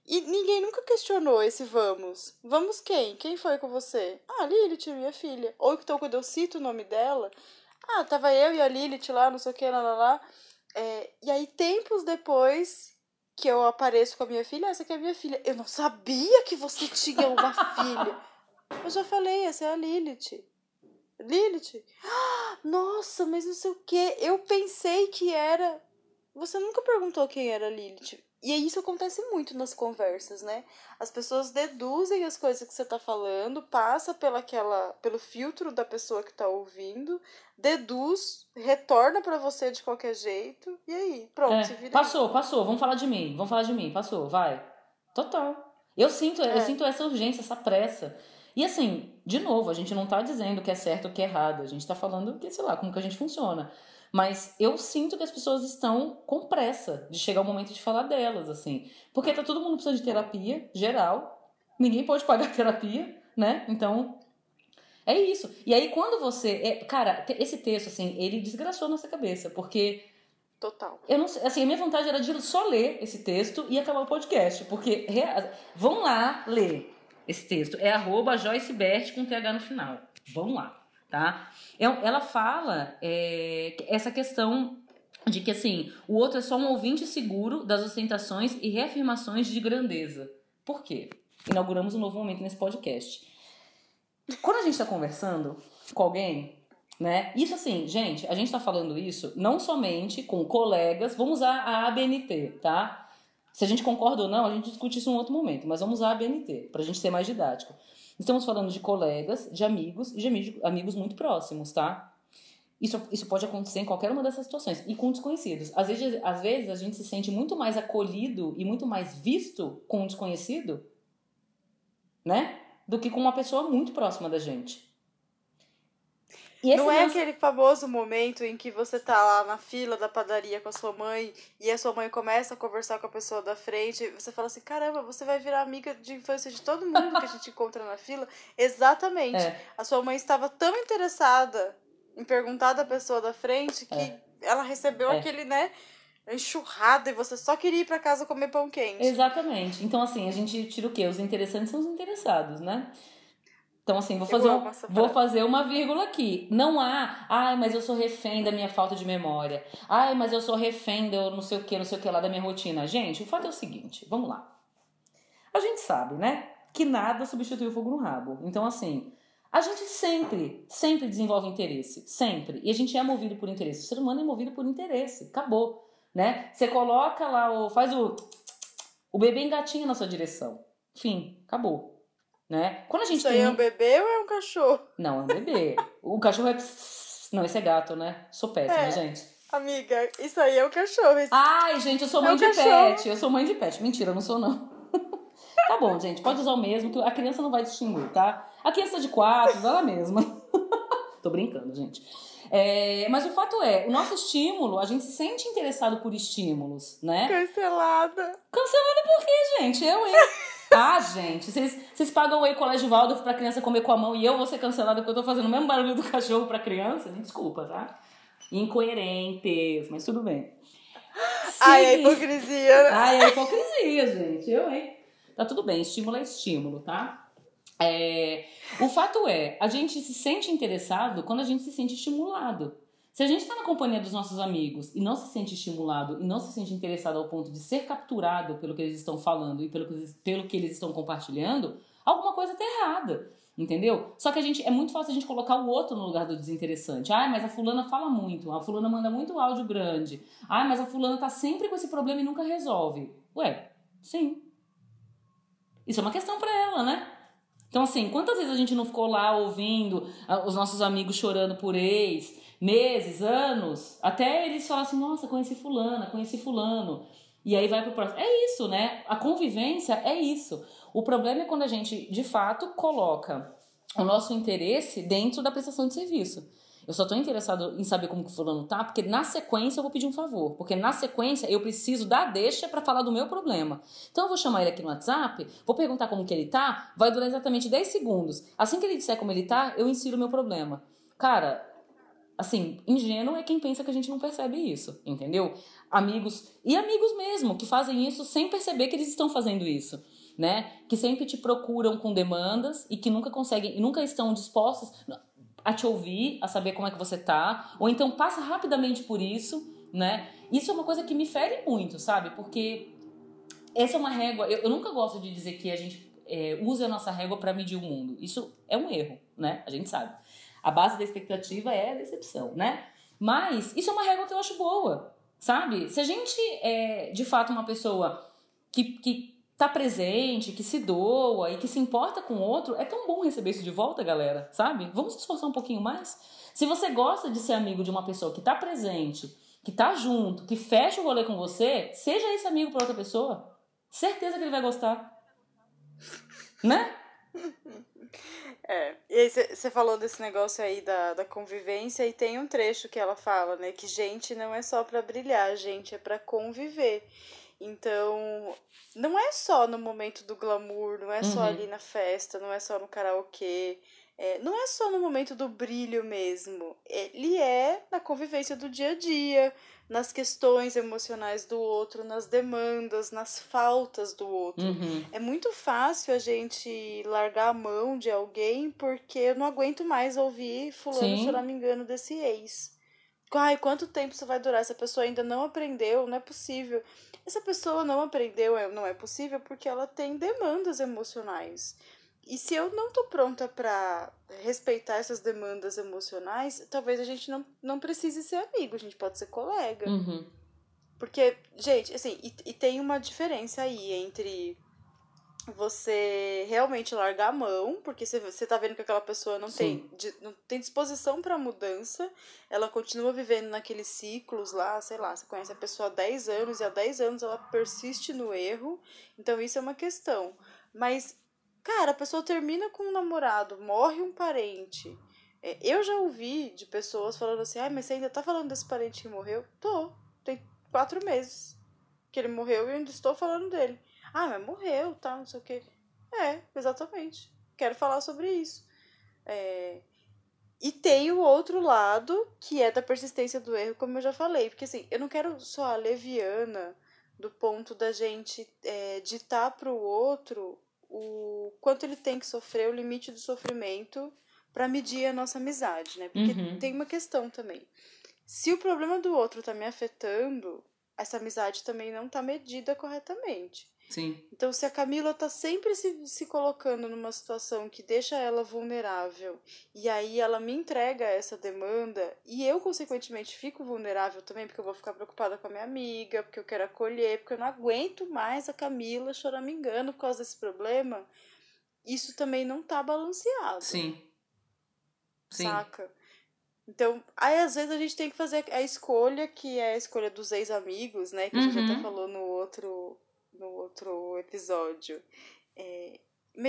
E ninguém nunca questionou esse vamos. Vamos quem? Quem foi com você? Ah, Lilith, minha filha. Ou então quando eu cito o nome dela, ah, tava eu e a Lilith lá, não sei o que, lá, lá, lá. É, e aí, tempos depois que eu apareço com a minha filha, essa aqui é a minha filha. Eu não sabia que você tinha uma filha. Eu já falei, essa é a Lilith. Lilith? Nossa, mas não sei o que. Eu pensei que era. Você nunca perguntou quem era Lilith. E isso acontece muito nas conversas, né? As pessoas deduzem as coisas que você tá falando, passa pelaquela, pelo filtro da pessoa que tá ouvindo, deduz, retorna para você de qualquer jeito, e aí, pronto, é, vira. Passou, passou, vamos falar de mim, vamos falar de mim, passou, vai. Total. Eu sinto, é. eu sinto essa urgência, essa pressa. E assim, de novo, a gente não tá dizendo que é certo ou que é errado, a gente tá falando que, sei lá, como que a gente funciona. Mas eu sinto que as pessoas estão com pressa de chegar o momento de falar delas, assim. Porque tá todo mundo precisando de terapia, geral. Ninguém pode pagar terapia, né? Então, é isso. E aí, quando você. É, cara, esse texto, assim, ele desgraçou a nossa cabeça, porque. Total. Eu não sei, assim, a minha vontade era de só ler esse texto e acabar o podcast. Porque. Vão lá ler esse texto. É arroba Joyce Bert com TH no final. Vamos lá tá? É ela fala é, essa questão de que assim o outro é só um ouvinte seguro das ostentações e reafirmações de grandeza. Por quê? Inauguramos um novo momento nesse podcast. Quando a gente está conversando com alguém, né? Isso assim, gente, a gente está falando isso não somente com colegas, vamos usar a ABNT, tá? Se a gente concorda ou não, a gente discute isso em um outro momento, mas vamos usar a ABNT, para a gente ser mais didático. Estamos falando de colegas, de amigos e de amigos muito próximos, tá? Isso, isso pode acontecer em qualquer uma dessas situações. E com desconhecidos. Às vezes, às vezes a gente se sente muito mais acolhido e muito mais visto com um desconhecido, né? Do que com uma pessoa muito próxima da gente não é aquele famoso momento em que você tá lá na fila da padaria com a sua mãe e a sua mãe começa a conversar com a pessoa da frente e você fala assim: caramba, você vai virar amiga de infância de todo mundo que a gente encontra na fila? Exatamente. É. A sua mãe estava tão interessada em perguntar da pessoa da frente que é. ela recebeu é. aquele, né? enxurrada e você só queria ir para casa comer pão quente. Exatamente. Então, assim, a gente tira o quê? Os interessantes são os interessados, né? Então, assim, vou fazer, um, vou fazer uma vírgula aqui. Não há, ai, mas eu sou refém da minha falta de memória. Ai, mas eu sou refém do não sei o que, não sei o que lá da minha rotina. Gente, o fato é o seguinte, vamos lá. A gente sabe, né, que nada substitui o fogo no rabo. Então, assim, a gente sempre, sempre desenvolve interesse. Sempre. E a gente é movido por interesse. O ser humano é movido por interesse. Acabou. Né? Você coloca lá, o, faz o. O bebê engatinha na sua direção. Fim. Acabou. Né? Quando a gente Isso tem... aí é um bebê ou é um cachorro? Não, é um bebê. o cachorro é. Não, esse é gato, né? Sou péssima, é. gente. Amiga, isso aí é o cachorro. Esse... Ai, gente, eu sou mãe é de cachorro. pet. Eu sou mãe de pet. Mentira, eu não sou, não. tá bom, gente, pode usar o mesmo, que a criança não vai distinguir, tá? A criança de quatro, ela mesma. Tô brincando, gente. É, mas o fato é, o nosso estímulo, a gente se sente interessado por estímulos, né? Cancelada. Cancelada por quê, gente? Eu, hein? Ah, gente, vocês, vocês pagam o Colégio Waldorf pra criança comer com a mão e eu vou ser cancelada porque eu tô fazendo o mesmo barulho do cachorro pra criança? Me desculpa, tá? Incoerentes, mas tudo bem. Sim. Ai, a hipocrisia. Ai, a hipocrisia, gente. Eu, hein? Tá tudo bem, estímulo é estímulo, tá? É, o fato é, a gente se sente interessado quando a gente se sente estimulado. Se a gente está na companhia dos nossos amigos e não se sente estimulado e não se sente interessado ao ponto de ser capturado pelo que eles estão falando e pelo que, pelo que eles estão compartilhando, alguma coisa está errada. Entendeu? Só que a gente é muito fácil a gente colocar o outro no lugar do desinteressante. Ah, mas a fulana fala muito, a fulana manda muito áudio grande. Ah, mas a fulana tá sempre com esse problema e nunca resolve. Ué, sim. Isso é uma questão para ela, né? Então, assim, quantas vezes a gente não ficou lá ouvindo ah, os nossos amigos chorando por ex, meses, anos, até eles falam assim, nossa, conheci fulana, conheci fulano. E aí vai pro próximo. É isso, né? A convivência é isso. O problema é quando a gente, de fato, coloca o nosso interesse dentro da prestação de serviço. Eu só tô interessado em saber como que o fulano tá, porque na sequência eu vou pedir um favor. Porque na sequência eu preciso dar deixa para falar do meu problema. Então eu vou chamar ele aqui no WhatsApp, vou perguntar como que ele tá, vai durar exatamente 10 segundos. Assim que ele disser como ele tá, eu insiro o meu problema. Cara, assim, ingênuo é quem pensa que a gente não percebe isso, entendeu? Amigos, e amigos mesmo, que fazem isso sem perceber que eles estão fazendo isso né? Que sempre te procuram com demandas e que nunca conseguem, nunca estão dispostos a te ouvir, a saber como é que você tá, ou então passa rapidamente por isso, né? Isso é uma coisa que me fere muito, sabe? Porque essa é uma régua. Eu, eu nunca gosto de dizer que a gente é, usa a nossa régua para medir o mundo. Isso é um erro, né? A gente sabe. A base da expectativa é a decepção, né? Mas isso é uma régua que eu acho boa, sabe? Se a gente é de fato uma pessoa que, que tá presente, que se doa e que se importa com o outro, é tão bom receber isso de volta, galera, sabe? Vamos se esforçar um pouquinho mais? Se você gosta de ser amigo de uma pessoa que tá presente, que tá junto, que fecha o rolê com você, seja esse amigo para outra pessoa. Certeza que ele vai gostar. Né? É, e aí você falou desse negócio aí da, da convivência e tem um trecho que ela fala, né, que gente não é só para brilhar, gente é para conviver. Então, não é só no momento do glamour, não é só uhum. ali na festa, não é só no karaokê, é, não é só no momento do brilho mesmo. Ele é na convivência do dia a dia, nas questões emocionais do outro, nas demandas, nas faltas do outro. Uhum. É muito fácil a gente largar a mão de alguém porque eu não aguento mais ouvir fulano, Sim. se eu não me engano, desse ex. Ai, quanto tempo isso vai durar? Essa pessoa ainda não aprendeu, não é possível. Essa pessoa não aprendeu, é, não é possível porque ela tem demandas emocionais. E se eu não tô pronta para respeitar essas demandas emocionais, talvez a gente não, não precise ser amigo, a gente pode ser colega. Uhum. Porque, gente, assim, e, e tem uma diferença aí entre você realmente largar a mão, porque você, você tá vendo que aquela pessoa não, tem, não tem disposição para mudança, ela continua vivendo naqueles ciclos lá, sei lá, você conhece a pessoa há 10 anos e há 10 anos ela persiste no erro, então isso é uma questão. Mas, cara, a pessoa termina com um namorado, morre um parente. É, eu já ouvi de pessoas falando assim, ah, mas você ainda tá falando desse parente que morreu? Tô, tem quatro meses que ele morreu e eu ainda estou falando dele. Ah, mas morreu, tá, não sei o quê. É, exatamente. Quero falar sobre isso. É... E tem o outro lado, que é da persistência do erro, como eu já falei. Porque assim, eu não quero só a leviana do ponto da gente é, ditar pro outro o quanto ele tem que sofrer, o limite do sofrimento para medir a nossa amizade, né? Porque uhum. tem uma questão também. Se o problema do outro tá me afetando, essa amizade também não tá medida corretamente. Sim. Então, se a Camila tá sempre se, se colocando numa situação que deixa ela vulnerável, e aí ela me entrega essa demanda, e eu, consequentemente, fico vulnerável também, porque eu vou ficar preocupada com a minha amiga, porque eu quero acolher, porque eu não aguento mais a Camila choramingando por causa desse problema, isso também não tá balanceado. Sim. Sim. Saca? Então, aí às vezes a gente tem que fazer a escolha, que é a escolha dos ex-amigos, né? Que uhum. a gente já até uhum. falou no outro no outro episódio. É,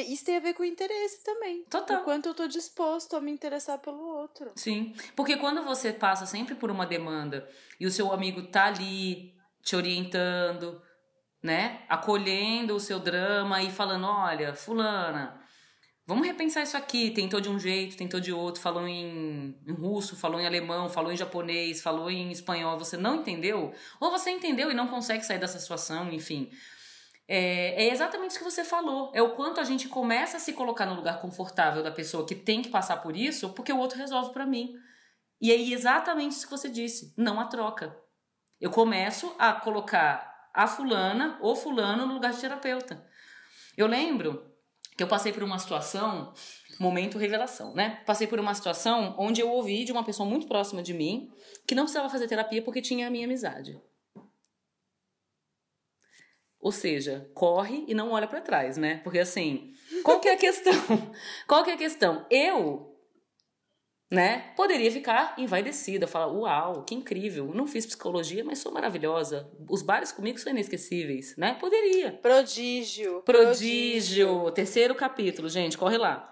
isso tem a ver com interesse também. Total. O quanto eu tô disposto a me interessar pelo outro. Sim. Porque quando você passa sempre por uma demanda e o seu amigo tá ali te orientando, né? Acolhendo o seu drama e falando: olha, Fulana, vamos repensar isso aqui. Tentou de um jeito, tentou de outro, falou em, em russo, falou em alemão, falou em japonês, falou em espanhol. Você não entendeu? Ou você entendeu e não consegue sair dessa situação, enfim. É, é, exatamente isso que você falou. É o quanto a gente começa a se colocar no lugar confortável da pessoa que tem que passar por isso, porque o outro resolve para mim. E aí, exatamente isso que você disse: não a troca. Eu começo a colocar a fulana ou fulano no lugar de terapeuta. Eu lembro que eu passei por uma situação, momento revelação, né? Passei por uma situação onde eu ouvi de uma pessoa muito próxima de mim que não precisava fazer terapia porque tinha a minha amizade. Ou seja, corre e não olha para trás, né? Porque assim, qual que é a questão? qual que é a questão? Eu, né, poderia ficar envaidecida, falar, uau, que incrível, não fiz psicologia, mas sou maravilhosa. Os bares comigo são inesquecíveis, né? Poderia. Prodígio. Prodígio. Prodígio. Terceiro capítulo, gente, corre lá.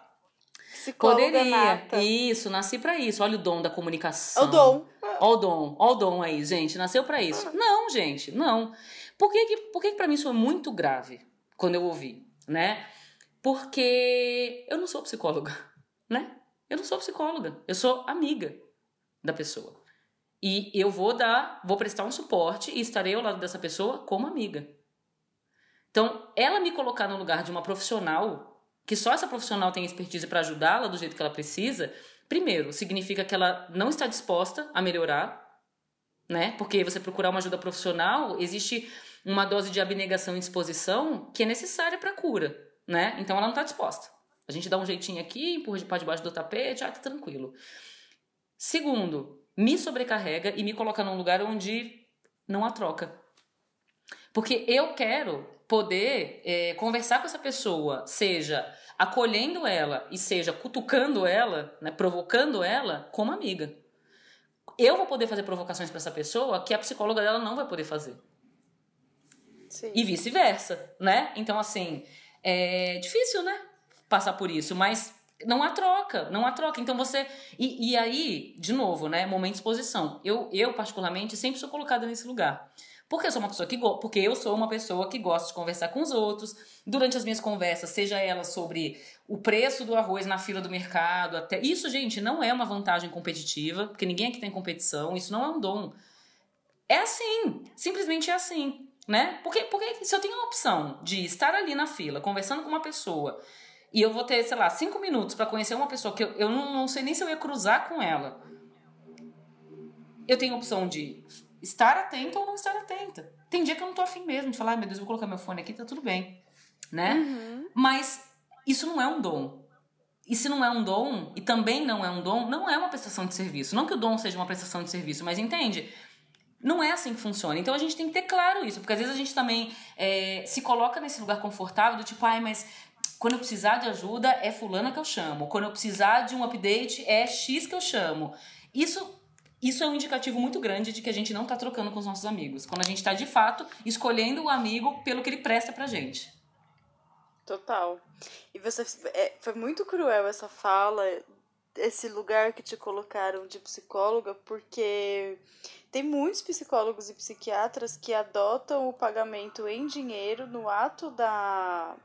Psicóloga Poderia. nata. Isso, nasci pra isso. Olha o dom da comunicação. É o dom. Ó o dom, ó o dom aí, gente. Nasceu pra isso. Não, gente, não. Por que por que que pra mim isso foi muito grave quando eu ouvi, né? Porque eu não sou psicóloga, né? Eu não sou psicóloga. Eu sou amiga da pessoa. E eu vou dar, vou prestar um suporte e estarei ao lado dessa pessoa como amiga. Então, ela me colocar no lugar de uma profissional, que só essa profissional tem expertise para ajudá-la do jeito que ela precisa, primeiro, significa que ela não está disposta a melhorar, né? Porque você procurar uma ajuda profissional, existe uma dose de abnegação e disposição que é necessária para cura, né? Então ela não está disposta. A gente dá um jeitinho aqui, empurra de pá debaixo do tapete, ah, tá tranquilo. Segundo, me sobrecarrega e me coloca num lugar onde não há troca. Porque eu quero poder é, conversar com essa pessoa, seja acolhendo ela e seja cutucando ela, né, provocando ela como amiga. Eu vou poder fazer provocações para essa pessoa que a psicóloga dela não vai poder fazer. Sim. E vice-versa, né? Então, assim, é difícil, né? Passar por isso, mas não há troca, não há troca. Então você. E, e aí, de novo, né? Momento de exposição. Eu, eu, particularmente, sempre sou colocada nesse lugar. Porque eu sou uma pessoa que go... porque eu sou uma pessoa que gosta de conversar com os outros. Durante as minhas conversas, seja ela sobre o preço do arroz na fila do mercado, até isso, gente, não é uma vantagem competitiva, porque ninguém aqui tem competição, isso não é um dom. É assim, simplesmente é assim, né? Porque, porque se eu tenho a opção de estar ali na fila conversando com uma pessoa e eu vou ter, sei lá, cinco minutos para conhecer uma pessoa que eu, eu não, não sei nem se eu ia cruzar com ela, eu tenho a opção de estar atenta ou não estar atenta. Tem dia que eu não tô afim mesmo de falar, ai meu Deus, eu vou colocar meu fone aqui, tá tudo bem, né? Uhum. Mas isso não é um dom. E se não é um dom, e também não é um dom, não é uma prestação de serviço. Não que o dom seja uma prestação de serviço, mas entende? Não é assim que funciona. Então a gente tem que ter claro isso, porque às vezes a gente também é, se coloca nesse lugar confortável do tipo, ai, mas quando eu precisar de ajuda é fulana que eu chamo. Quando eu precisar de um update é X que eu chamo. Isso isso é um indicativo muito grande de que a gente não tá trocando com os nossos amigos. Quando a gente tá de fato escolhendo o amigo pelo que ele presta pra gente. Total. E você é, foi muito cruel essa fala, esse lugar que te colocaram de psicóloga, porque tem muitos psicólogos e psiquiatras que adotam o pagamento em dinheiro no ato da,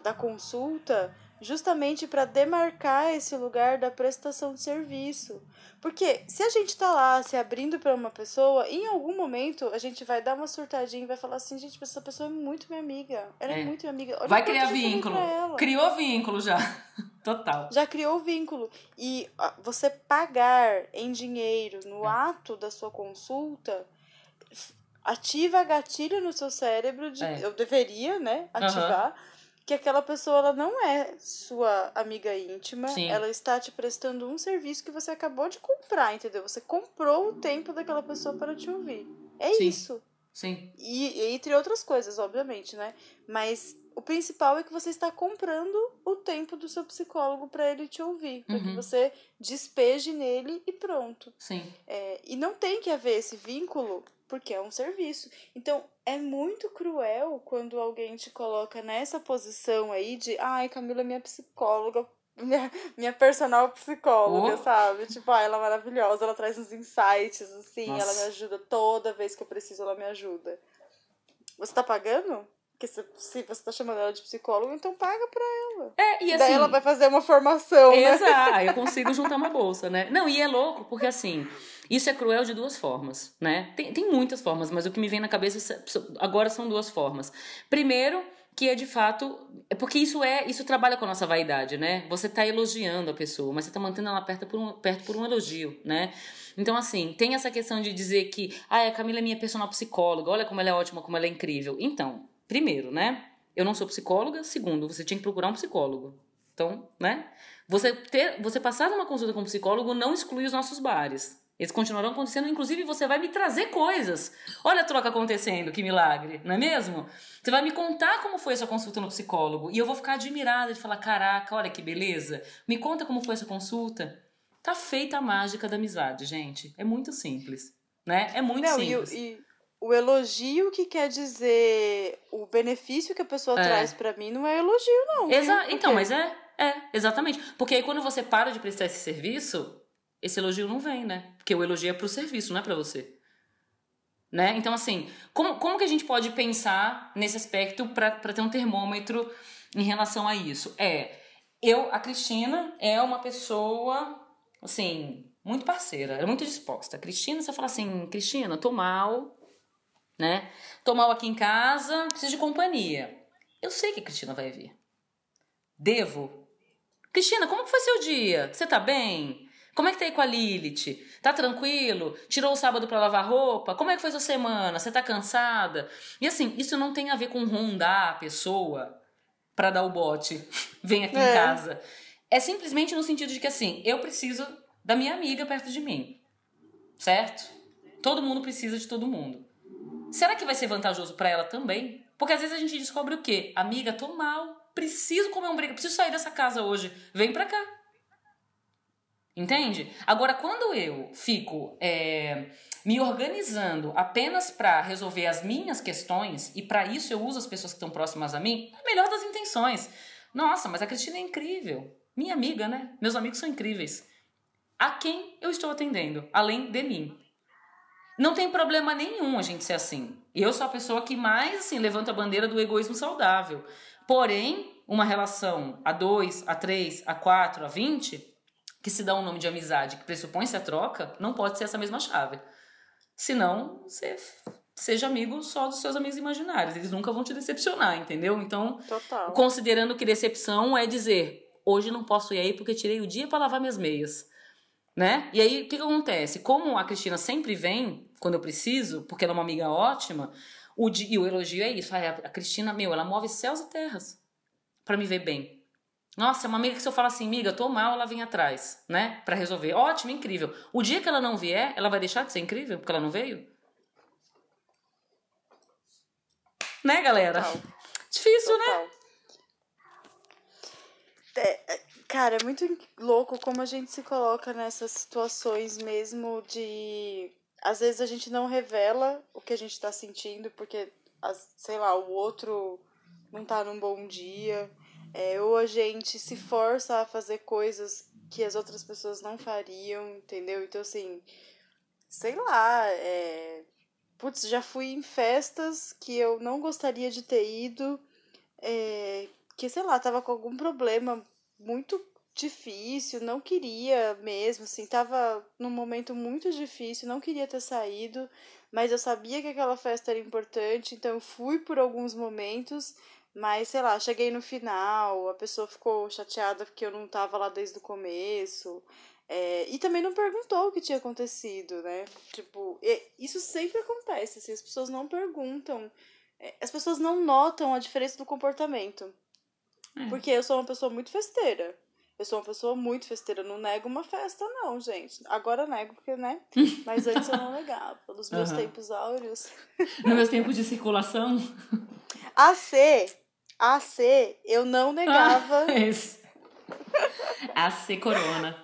da consulta, justamente para demarcar esse lugar da prestação de serviço. Porque se a gente tá lá se abrindo para uma pessoa, em algum momento a gente vai dar uma surtadinha e vai falar assim, gente, essa pessoa é muito minha amiga. Ela é, É. muito minha amiga. Olha Vai criar vínculo. Criou vínculo já. Total. Já criou vínculo. E você pagar em dinheiro no É. ato da sua consulta ativa gatilho no seu cérebro de É. eu deveria, né, ativar que aquela pessoa ela não é sua amiga íntima, Sim. ela está te prestando um serviço que você acabou de comprar, entendeu? Você comprou o tempo daquela pessoa para te ouvir. É Sim. isso. Sim. E, e entre outras coisas, obviamente, né? Mas o principal é que você está comprando o tempo do seu psicólogo para ele te ouvir, para que Uhum. você despeje nele e pronto. Sim. É, e não tem que haver esse vínculo porque é um serviço. Então é muito cruel quando alguém te coloca nessa posição aí de ai, Camila é minha psicóloga. Minha, minha personal psicóloga, Oh. sabe? Tipo, ah, ela é maravilhosa, ela traz uns insights, assim, Nossa. ela me ajuda toda vez que eu preciso, ela me ajuda. Você tá pagando? Se, se você tá chamando ela de psicólogo, então paga pra É, e assim. Daí ela vai fazer uma formação, né? Exato, aí eu consigo juntar uma bolsa, né? Não, e é louco, porque assim, isso é cruel de duas formas, né? Tem, tem muitas formas, mas o que me vem na cabeça agora são duas formas. Primeiro, que é de fato. É porque isso é. Isso trabalha com a nossa vaidade, né? Você tá elogiando a pessoa, mas você tá mantendo ela perto por um, perto por um elogio, né? Então, assim, tem essa questão de dizer que, ah, a Camila é minha personal psicóloga, olha como ela é ótima, como ela é incrível. Então, primeiro, né? Eu não sou psicóloga. Segundo, você tinha que procurar um psicólogo. Então, né? Você, ter, você passar numa consulta com um psicólogo não exclui os nossos bares. Eles continuarão acontecendo, inclusive você vai me trazer coisas. Olha a troca acontecendo, que milagre, não é mesmo? Você vai me contar como foi a sua consulta no psicólogo e eu vou ficar admirada de falar: caraca, olha que beleza. Me conta como foi a sua consulta. Tá feita a mágica da amizade, gente. É muito simples, né? É muito Não, e, simples. e o elogio que quer dizer o benefício que a pessoa É. traz pra mim não é elogio, não. Exa então, mas é, é, exatamente. Porque aí quando você para de prestar esse serviço, esse elogio não vem, né? Porque o elogio é pro serviço, não é pra você. Né? Então, assim, como, como que a gente pode pensar nesse aspecto pra pra ter um termômetro em relação a isso? É, eu, a Cristina é uma pessoa, assim, muito parceira, ela é muito disposta. A Cristina, você fala assim, Cristina, tô mal, né? Tô mal aqui em casa, preciso de companhia. Eu sei que a Cristina vai vir. Devo? Cristina, como foi seu dia? Você tá bem? Como é que tá aí com a Lilith? Tá tranquilo? Tirou o sábado pra lavar roupa? Como é que foi sua semana? Você tá cansada? E assim, isso não tem a ver com rondar a pessoa pra dar o bote. Vem aqui em É. casa. É simplesmente no sentido de que assim, eu preciso da minha amiga perto de mim. Certo? Todo mundo precisa de todo mundo. Será que vai ser vantajoso pra ela também? Porque às vezes a gente descobre o quê? Amiga, tô mal, preciso comer um briga, preciso sair dessa casa hoje. Vem pra cá. Entende? Agora, quando eu fico é, me organizando apenas pra resolver as minhas questões, e pra isso eu uso as pessoas que estão próximas a mim, é a melhor das intenções. Nossa, mas a Cristina é incrível. Minha amiga, né? Meus amigos são incríveis. A quem eu estou atendendo, além de mim? Não tem problema nenhum a gente ser assim. Eu sou a pessoa que mais assim levanta a bandeira do egoísmo saudável. Porém, uma relação a dois, a três, a quatro, a vinte, que se dá um nome de amizade que pressupõe-se a troca, não pode ser essa mesma chave. Senão, você seja amigo só dos seus amigos imaginários. Eles nunca vão te decepcionar, entendeu? Então, Total. considerando que decepção é dizer hoje não posso ir aí porque tirei o dia para lavar minhas meias, né? E aí o que, que acontece? Como a Cristina sempre vem quando eu preciso, porque ela é uma amiga ótima, o di- e o elogio é isso. Ah, a Cristina, meu, ela move céus e terras para me ver bem. Nossa, é uma amiga que se eu falar assim, amiga, tô mal, ela vem atrás, né? Pra resolver. Ótimo, incrível. O dia que ela não vier, ela vai deixar de ser incrível porque ela não veio? Né, galera? Total. Difícil, né? Total. É, é, cara, é muito louco como a gente se coloca nessas situações mesmo de. Às vezes a gente não revela o que a gente tá sentindo, porque, sei lá, o outro não tá num bom dia. É, ou a gente se força a fazer coisas que as outras pessoas não fariam, entendeu? Então, assim, sei lá, é. Putz, já fui em festas que eu não gostaria de ter ido é, que, sei lá, tava com algum problema muito difícil, não queria mesmo, assim, tava num momento muito difícil, não queria ter saído, mas eu sabia que aquela festa era importante, então eu fui por alguns momentos, mas, sei lá, cheguei no final, a pessoa ficou chateada porque eu não tava lá desde o começo, é, e também não perguntou o que tinha acontecido, né? Tipo, isso sempre acontece, assim, as pessoas não perguntam é, as pessoas não notam a diferença do comportamento. É. Porque eu sou uma pessoa muito festeira. Eu sou uma pessoa muito festeira. Eu não nego uma festa, não, gente. Agora nego, porque, né? Mas antes eu não negava. Nos meus Aham. tempos áureos. No meus tempos de circulação. AC, AC, eu não negava. Esse. AC Corona.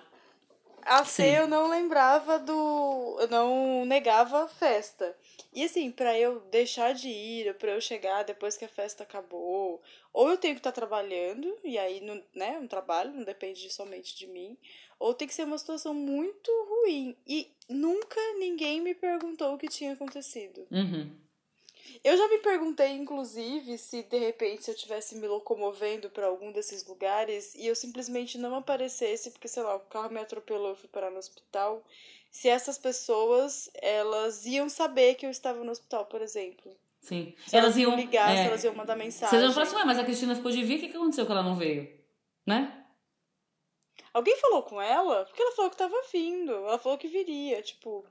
AC Sim. eu não lembrava do. Eu não negava a festa. E assim, pra eu deixar de ir, pra eu chegar depois que a festa acabou, ou eu tenho que estar trabalhando, e aí, não, né, um trabalho não depende de- somente de mim, ou tem que ser uma situação muito ruim. E nunca ninguém me perguntou o que tinha acontecido. Uhum. Eu já me perguntei, inclusive, se de repente se eu estivesse me locomovendo para algum desses lugares e eu simplesmente não aparecesse, porque sei lá, o carro me atropelou, eu fui parar no hospital, se essas pessoas elas iam saber que eu estava no hospital, por exemplo. Sim. Se elas, iam ligar, se elas iam mandar mensagem. Vocês vão falar assim, mas a Cristina ficou de vir, o que, que aconteceu que ela não veio? Né? Alguém falou com ela? Porque ela falou que tava vindo. Ela falou que viria. Tipo,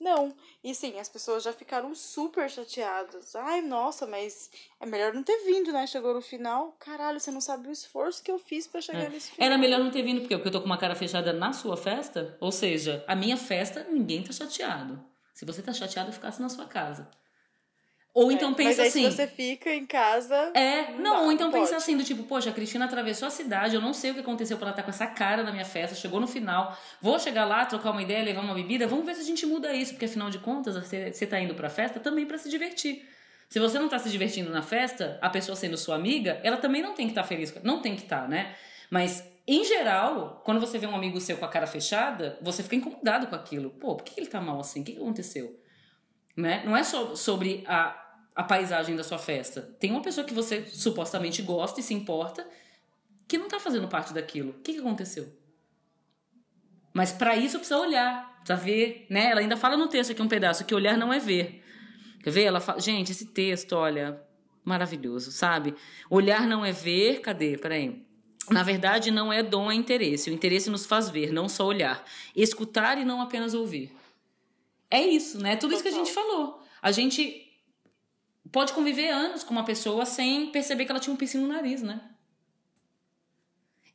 não. E sim, as pessoas já ficaram super chateadas. Ai, nossa, mas é melhor não ter vindo, né? Chegou no final. Caralho, você não sabe o esforço que eu fiz pra chegar É. nesse final. Era melhor não ter vindo, porque Porque eu tô com uma cara fechada na sua festa. Ou seja, a minha festa, ninguém tá chateado. Se você tá chateado, ficasse na sua casa. Ou então É, pensa mas aí assim. se você fica em casa. É, Não dá, ou então pensa assim, do tipo, poxa, a Cristina atravessou a cidade, eu não sei o que aconteceu pra ela estar com essa cara na minha festa, chegou no final, vou chegar lá, trocar uma ideia, levar uma bebida, vamos ver se a gente muda isso, porque afinal de contas, você, você tá indo pra festa também pra se divertir. Se você não tá se divertindo na festa, a pessoa sendo sua amiga, ela também não tem que estar feliz, não tem que estar, né? Mas, em geral, quando você vê um amigo seu com a cara fechada, você fica incomodado com aquilo. Pô, por que ele tá mal assim? O que que aconteceu? Né? Não é só sobre a, a paisagem da sua festa. Tem uma pessoa que você supostamente gosta e se importa que não tá fazendo parte daquilo. O que, que aconteceu? Mas para isso precisa olhar, precisa ver, né? Ela ainda fala no texto aqui um pedaço que olhar não é ver. Quer ver? Ela fala, gente, esse texto, olha, maravilhoso, sabe? Olhar não é ver, cadê? Peraí. Na verdade, não é dom, é interesse. O interesse nos faz ver, não só olhar. Escutar e não apenas ouvir. É isso, né? Tudo isso que a gente falou. A gente pode conviver anos com uma pessoa sem perceber que ela tinha um piercing no nariz, né?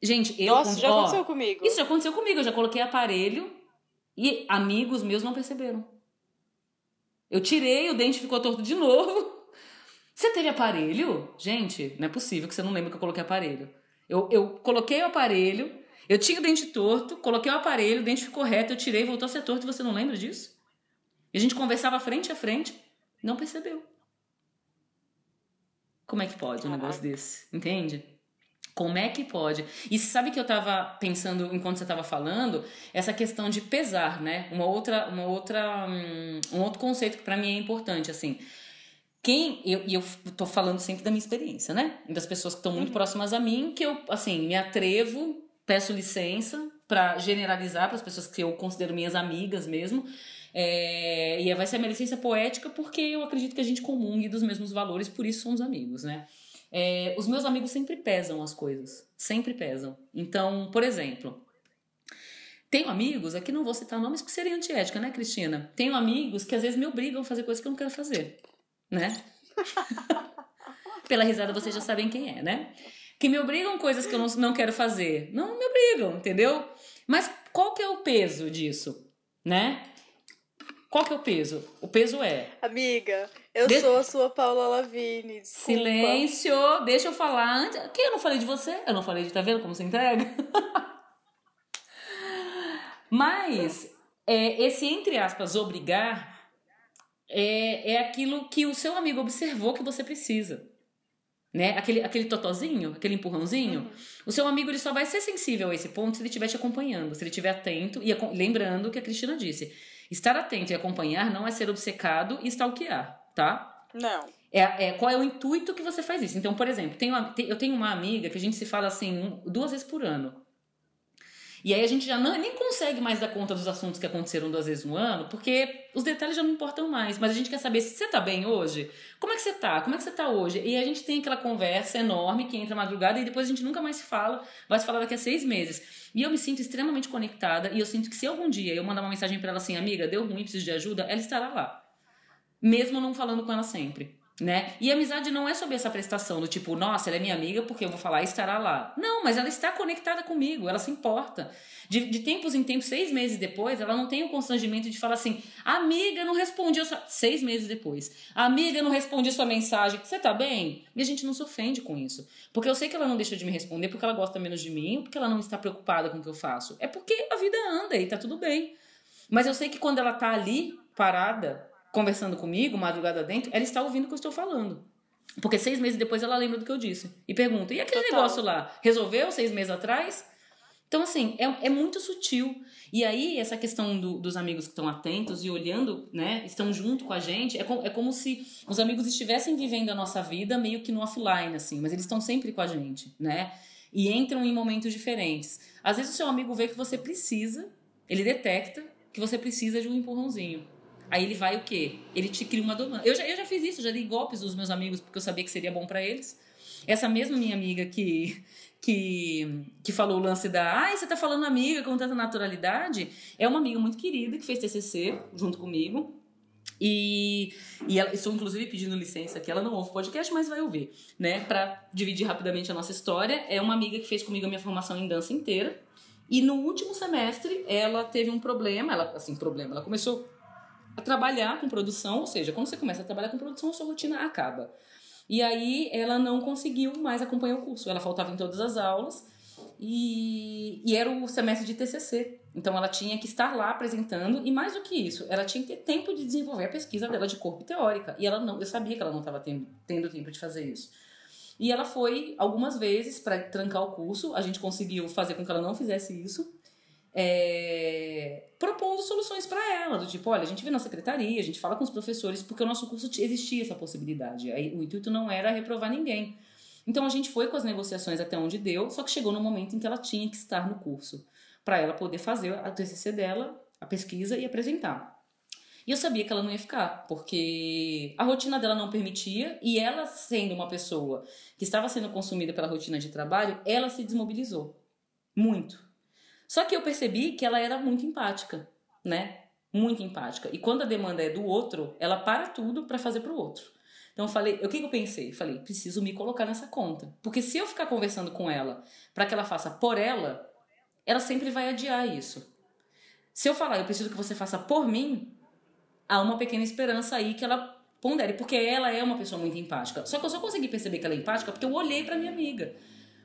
Gente, eu. Nossa, já ó, aconteceu comigo. Isso já aconteceu comigo. Eu já coloquei aparelho e amigos meus não perceberam. Eu tirei, o dente ficou torto de novo. Você teve aparelho? Gente, não é possível que você não lembre que eu coloquei aparelho. Eu, eu coloquei o aparelho, eu tinha o dente torto, coloquei o aparelho, o dente ficou reto, eu tirei, voltou a ser torto e você não lembra disso? E a gente conversava frente a frente, não percebeu. Como é que pode um negócio desse? Entende? Como é que pode? E sabe que eu tava pensando enquanto você tava falando, essa questão de pesar, né? Uma outra, uma outra, hum, um outro conceito que pra mim é importante, assim. Quem, eu, e eu tô falando sempre da minha experiência, né? Das pessoas que estão muito próximas a mim, que eu, assim, me atrevo, peço licença pra generalizar para as pessoas que eu considero minhas amigas mesmo. É, e vai ser a minha licença poética porque eu acredito que a gente comungue dos mesmos valores, por isso somos amigos, né? É, os meus amigos sempre pesam as coisas. Sempre pesam. Então, por exemplo, tenho amigos, aqui não vou citar nomes porque seria antiética, né, Cristina? Tenho amigos que às vezes me obrigam a fazer coisas que eu não quero fazer, né? Pela risada vocês já sabem quem é, né? Que me obrigam coisas que eu não, não quero fazer. Não me obrigam, entendeu? Mas qual que é o peso disso, né? Qual que é o peso? O peso é Amiga, eu De- sou a sua Paula Lavigne. Desculpa. Silêncio, deixa eu falar antes. Que eu não falei de você? Eu não falei de tá vendo como você entrega? Mas é, esse entre aspas obrigar é, é aquilo que o seu amigo observou que você precisa. Né? Aquele, aquele totozinho, aquele empurrãozinho. O seu amigo ele só vai ser sensível a esse ponto se ele estiver te acompanhando, se ele estiver atento e lembrando o que a Cristina disse. Estar atento e acompanhar não é ser obcecado e stalkear, tá? Não. É, é, qual é o intuito que você faz isso? Então, por exemplo, tenho eu tenho uma amiga que a gente se fala assim duas vezes por ano. E aí a gente já não, nem consegue mais dar conta dos assuntos que aconteceram duas vezes no ano, porque os detalhes já não importam mais. Mas a gente quer saber se você tá bem hoje. Como é que você tá? Como é que você tá hoje? E a gente tem aquela conversa enorme que entra madrugada e depois a gente nunca mais se fala. Vai se falar daqui a seis meses. E eu me sinto extremamente conectada e eu sinto que se algum dia eu mandar uma mensagem pra ela assim, amiga, deu ruim, preciso de ajuda, ela estará lá mesmo não falando com ela sempre. Né? E amizade não é sobre essa prestação do tipo, nossa, ela é minha amiga porque eu vou falar e estará lá. Não, mas ela está conectada comigo, ela se importa. De, de tempos em tempos, seis meses depois, ela não tem o constrangimento de falar assim, amiga, não respondi sua... Seis meses depois, amiga, não respondi sua mensagem, você tá bem? E a gente não se ofende com isso. Porque eu sei que ela não deixa de me responder porque ela gosta menos de mim ou porque ela não está preocupada com o que eu faço. É porque a vida anda e tá tudo bem. Mas eu sei que quando ela tá ali, parada, conversando comigo, madrugada dentro, ela está ouvindo o que eu estou falando. Porque seis meses depois ela lembra do que eu disse. E pergunta: e aquele Total. negócio lá? Resolveu seis meses atrás? Então, assim, é, é muito sutil. E aí, essa questão do- dos amigos que estão atentos e olhando, né, estão junto com a gente, é, co- é como se os amigos estivessem vivendo a nossa vida meio que no offline, assim, mas eles estão sempre com a gente, né? E entram em momentos diferentes. Às vezes o seu amigo vê que você precisa, ele detecta que você precisa de um empurrãozinho. Aí ele vai o quê? Ele te cria uma demanda. Eu já, eu já fiz isso, já dei golpes dos meus amigos porque eu sabia que seria bom pra eles. Essa mesma minha amiga que, que, que falou o lance da. Ai, você tá falando amiga com tanta naturalidade. É uma amiga muito querida que fez TCC junto comigo. E, e ela, estou inclusive pedindo licença que ela não ouve podcast, mas vai ouvir, né? Pra dividir rapidamente a nossa história. É uma amiga que fez comigo a minha formação em dança inteira. E no último semestre ela teve um problema, ela assim, problema, ela começou a trabalhar com produção, ou seja, quando você começa a trabalhar com produção, sua rotina acaba. E aí ela não conseguiu mais acompanhar o curso. Ela faltava em todas as aulas e, e era o semestre de TCC. Então ela tinha que estar lá apresentando e mais do que isso, ela tinha que ter tempo de desenvolver a pesquisa dela de corpo teórica. E ela não, eu sabia que ela não estava tendo, tendo tempo de fazer isso. E ela foi algumas vezes para trancar o curso. A gente conseguiu fazer com que ela não fizesse isso. É, propondo soluções para ela, do tipo, olha, a gente vê na secretaria, a gente fala com os professores, porque o nosso curso existia essa possibilidade. O intuito não era reprovar ninguém. Então a gente foi com as negociações até onde deu, só que chegou no momento em que ela tinha que estar no curso, para ela poder fazer a TCC dela, a pesquisa e apresentar. E eu sabia que ela não ia ficar, porque a rotina dela não permitia, e ela, sendo uma pessoa que estava sendo consumida pela rotina de trabalho, ela se desmobilizou. Muito. Só que eu percebi que ela era muito empática, né? Muito empática. E quando a demanda é do outro, ela para tudo para fazer para o outro. Então eu falei, o que, que eu pensei? Falei, preciso me colocar nessa conta. Porque se eu ficar conversando com ela para que ela faça por ela, ela sempre vai adiar isso. Se eu falar, eu preciso que você faça por mim, há uma pequena esperança aí que ela pondere, porque ela é uma pessoa muito empática. Só que eu só consegui perceber que ela é empática porque eu olhei para minha amiga.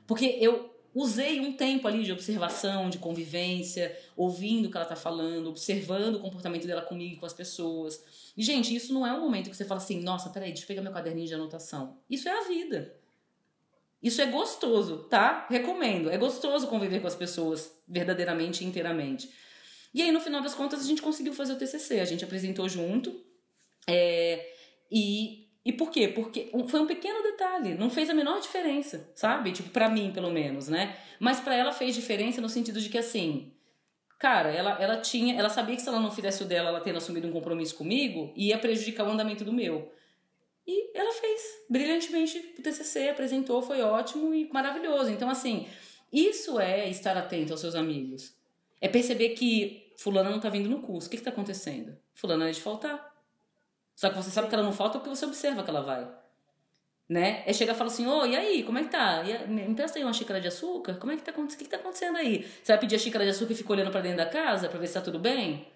Porque eu usei um tempo ali de observação, de convivência, ouvindo o que ela tá falando, observando o comportamento dela comigo e com as pessoas. E, gente, isso não é um momento que você fala assim, nossa, peraí, deixa eu pegar meu caderninho de anotação. Isso é a vida. Isso é gostoso, tá? Recomendo. É gostoso conviver com as pessoas verdadeiramente e inteiramente. E aí, no final das contas, a gente conseguiu fazer o TCC. A gente apresentou junto. É, e, e por quê? Porque foi um pequeno detalhe. Não fez a menor diferença, sabe? Tipo, pra mim, pelo menos, né? Mas para ela fez diferença no sentido de que, assim... Cara, ela, ela tinha... Ela sabia que se ela não fizesse o dela, ela tendo assumido um compromisso comigo, ia prejudicar o andamento do meu. E ela fez brilhantemente o TCC, apresentou, foi ótimo e maravilhoso. Então, assim, isso é estar atento aos seus amigos. É perceber que fulana não tá vindo no curso. O que que tá acontecendo? Fulana é de faltar. Só que você sabe que ela não falta porque você observa que ela vai. Né? É chegar e falar assim, ô, oh, e aí, como é que tá? E, me empresta aí uma xícara de açúcar? Como é que tá, o que, que tá acontecendo aí? Você vai pedir a xícara de açúcar e fica olhando para dentro da casa para ver se tá tudo bem?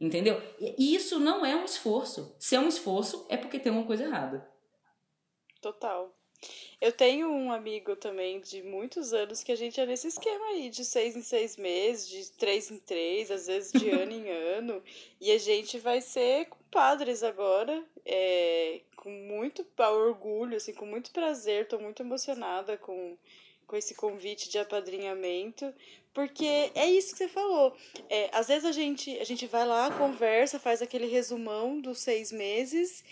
Entendeu? E isso não é um esforço. Se é um esforço, é porque tem uma coisa errada. Total. Eu tenho um amigo também de muitos anos que a gente é nesse esquema aí, de seis em seis meses, de três em três, às vezes de ano em ano. E a gente vai ser compadres agora, é, com muito orgulho, assim, com muito prazer, tô muito emocionada com, com esse convite de apadrinhamento, porque é isso que você falou. É, às vezes a gente, a gente vai lá, conversa, faz aquele resumão dos seis meses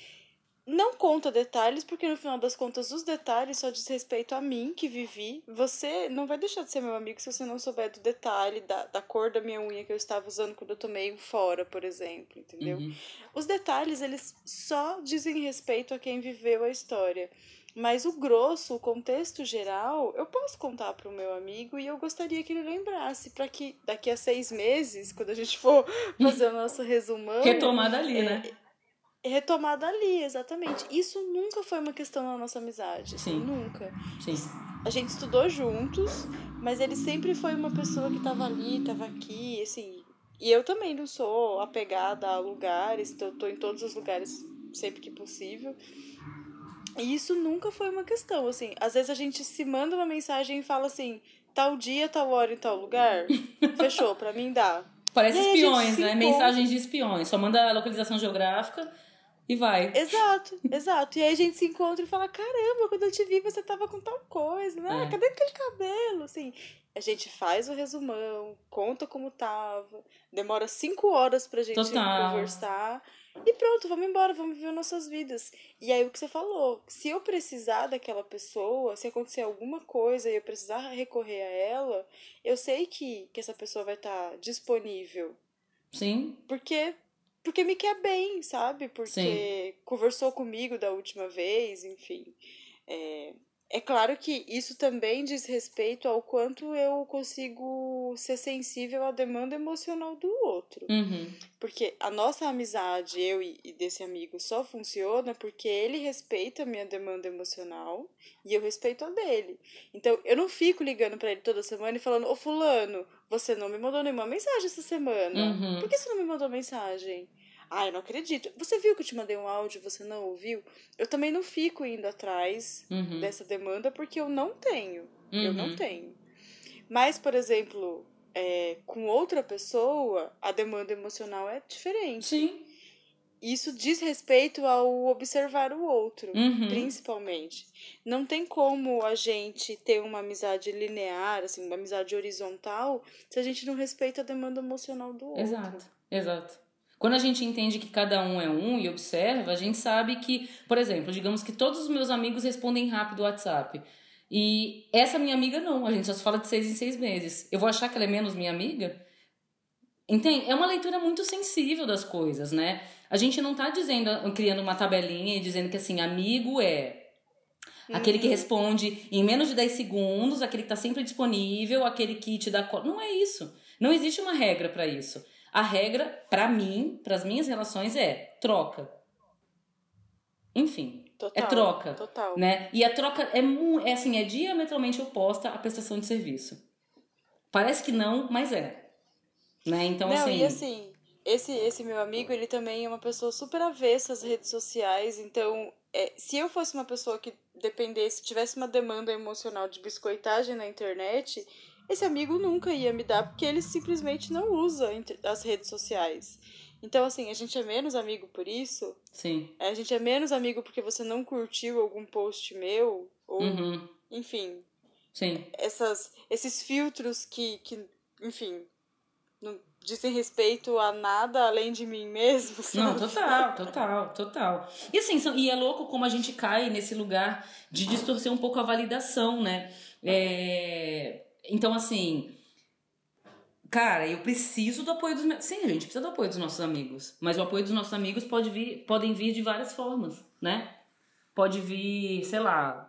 não conta detalhes, porque no final das contas os detalhes só diz respeito a mim que vivi. Você não vai deixar de ser meu amigo se você não souber do detalhe, da, da cor da minha unha que eu estava usando quando eu tomei um fora, por exemplo, entendeu? Uhum. Os detalhes, eles só dizem respeito a quem viveu a história. Mas o grosso, o contexto geral, eu posso contar para o meu amigo e eu gostaria que ele lembrasse, para que daqui a seis meses, quando a gente for fazer o nosso resumão. Retomada ali, é, retomada ali, exatamente. Isso nunca foi uma questão na nossa amizade. Assim, Sim. Nunca. Sim. A gente estudou juntos, mas ele sempre foi uma pessoa que tava ali, tava aqui, assim. E eu também não sou apegada a lugares, tô, tô em todos os lugares sempre que possível. E isso nunca foi uma questão, assim. Às vezes a gente se manda uma mensagem e fala assim, tal dia, tal hora em tal lugar. Fechou, pra mim dá. Parece espiões, né? Mensagens de espiões. Só manda a localização geográfica e vai. Exato, exato. E aí a gente se encontra e fala: caramba, quando eu te vi você tava com tal coisa, né? É. Cadê aquele cabelo? Assim, a gente faz o resumão, conta como tava, demora cinco horas pra gente Total. conversar. E pronto, vamos embora, vamos viver nossas vidas. E aí o que você falou, se eu precisar daquela pessoa, se acontecer alguma coisa e eu precisar recorrer a ela, eu sei que, que essa pessoa vai estar tá disponível. Sim. Porque porque me quer bem, sabe? Porque Sim. conversou comigo da última vez, enfim. É, é claro que isso também diz respeito ao quanto eu consigo ser sensível à demanda emocional do outro. Uhum. Porque a nossa amizade, eu e desse amigo, só funciona porque ele respeita a minha demanda emocional e eu respeito a dele. Então eu não fico ligando para ele toda semana e falando: Ô Fulano, você não me mandou nenhuma mensagem essa semana. Uhum. Por que você não me mandou mensagem? Ah, eu não acredito. Você viu que eu te mandei um áudio, você não ouviu? Eu também não fico indo atrás Uhum. dessa demanda porque eu não tenho. Eu não Uhum. tenho. Mas, por exemplo, é, com outra pessoa, a demanda emocional é diferente. Sim. Isso diz respeito ao observar o outro, Uhum. principalmente. Não tem como a gente ter uma amizade linear, assim, uma amizade horizontal, se a gente não respeita a demanda emocional do outro. Exato, exato. Quando a gente entende que cada um é um e observa, a gente sabe que, por exemplo, digamos que todos os meus amigos respondem rápido o WhatsApp. E essa minha amiga não, a gente só se fala de seis em seis meses. Eu vou achar que ela é menos minha amiga? Entende? É uma leitura muito sensível das coisas, né? A gente não tá dizendo, criando uma tabelinha e dizendo que assim, amigo é Aquele que responde em menos de 10 segundos, aquele que está sempre disponível, aquele que te dá. Não é isso. Não existe uma regra para isso. A regra, para mim, para as minhas relações, é troca. Enfim, Total, é troca. Total. né? E a troca é, é assim, é diametralmente oposta à prestação de serviço. Parece que não, mas é. Né? Então, Não, assim. e assim, esse, esse meu amigo, ele também é uma pessoa super avessa às redes sociais, então, é, se eu fosse uma pessoa que dependesse, tivesse uma demanda emocional de biscoitagem na internet, esse amigo nunca ia me dar, porque ele simplesmente não usa as redes sociais. Então, assim, a gente é menos amigo por isso, Sim. a gente é menos amigo porque você não curtiu algum post meu, ou, Uhum. enfim, Sim. essas, esses filtros que, que, enfim, não dizem respeito a nada além de mim mesmo. Não, sabe? total, total, total. E assim, são- e é louco como a gente cai nesse lugar de distorcer um pouco a validação, né? É, Então, assim. Cara, eu preciso do apoio dos meus. Sim, a gente precisa do apoio dos nossos amigos. Mas o apoio dos nossos amigos pode vir, podem vir de várias formas, né? Pode vir, sei lá,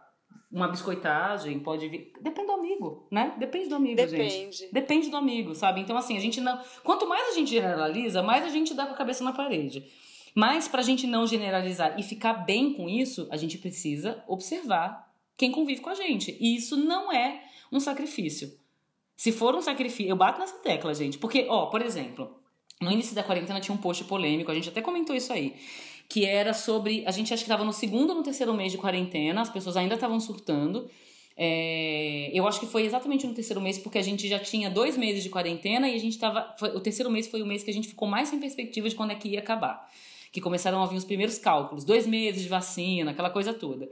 uma biscoitagem, pode vir. Depende do amigo, né? Depende do amigo, gente. Depende. Depende do amigo, sabe? Então, assim, a gente não. Quanto mais a gente generaliza, mais a gente dá com a cabeça na parede. Mas, pra gente não generalizar e ficar bem com isso, a gente precisa observar quem convive com a gente. E isso não é um sacrifício. Se for um sacrifício. Eu bato nessa tecla, gente. Porque, ó, por exemplo, no início da quarentena tinha um post polêmico, a gente até comentou isso aí. Que era sobre. A gente acho que estava no segundo ou no terceiro mês de quarentena, as pessoas ainda estavam surtando. É, eu acho que foi exatamente no terceiro mês, porque a gente já tinha dois meses de quarentena e a gente tava. foi- o terceiro mês foi o mês que a gente ficou mais sem perspectiva de quando é que ia acabar. Que começaram a vir os primeiros cálculos, dois meses de vacina, aquela coisa toda.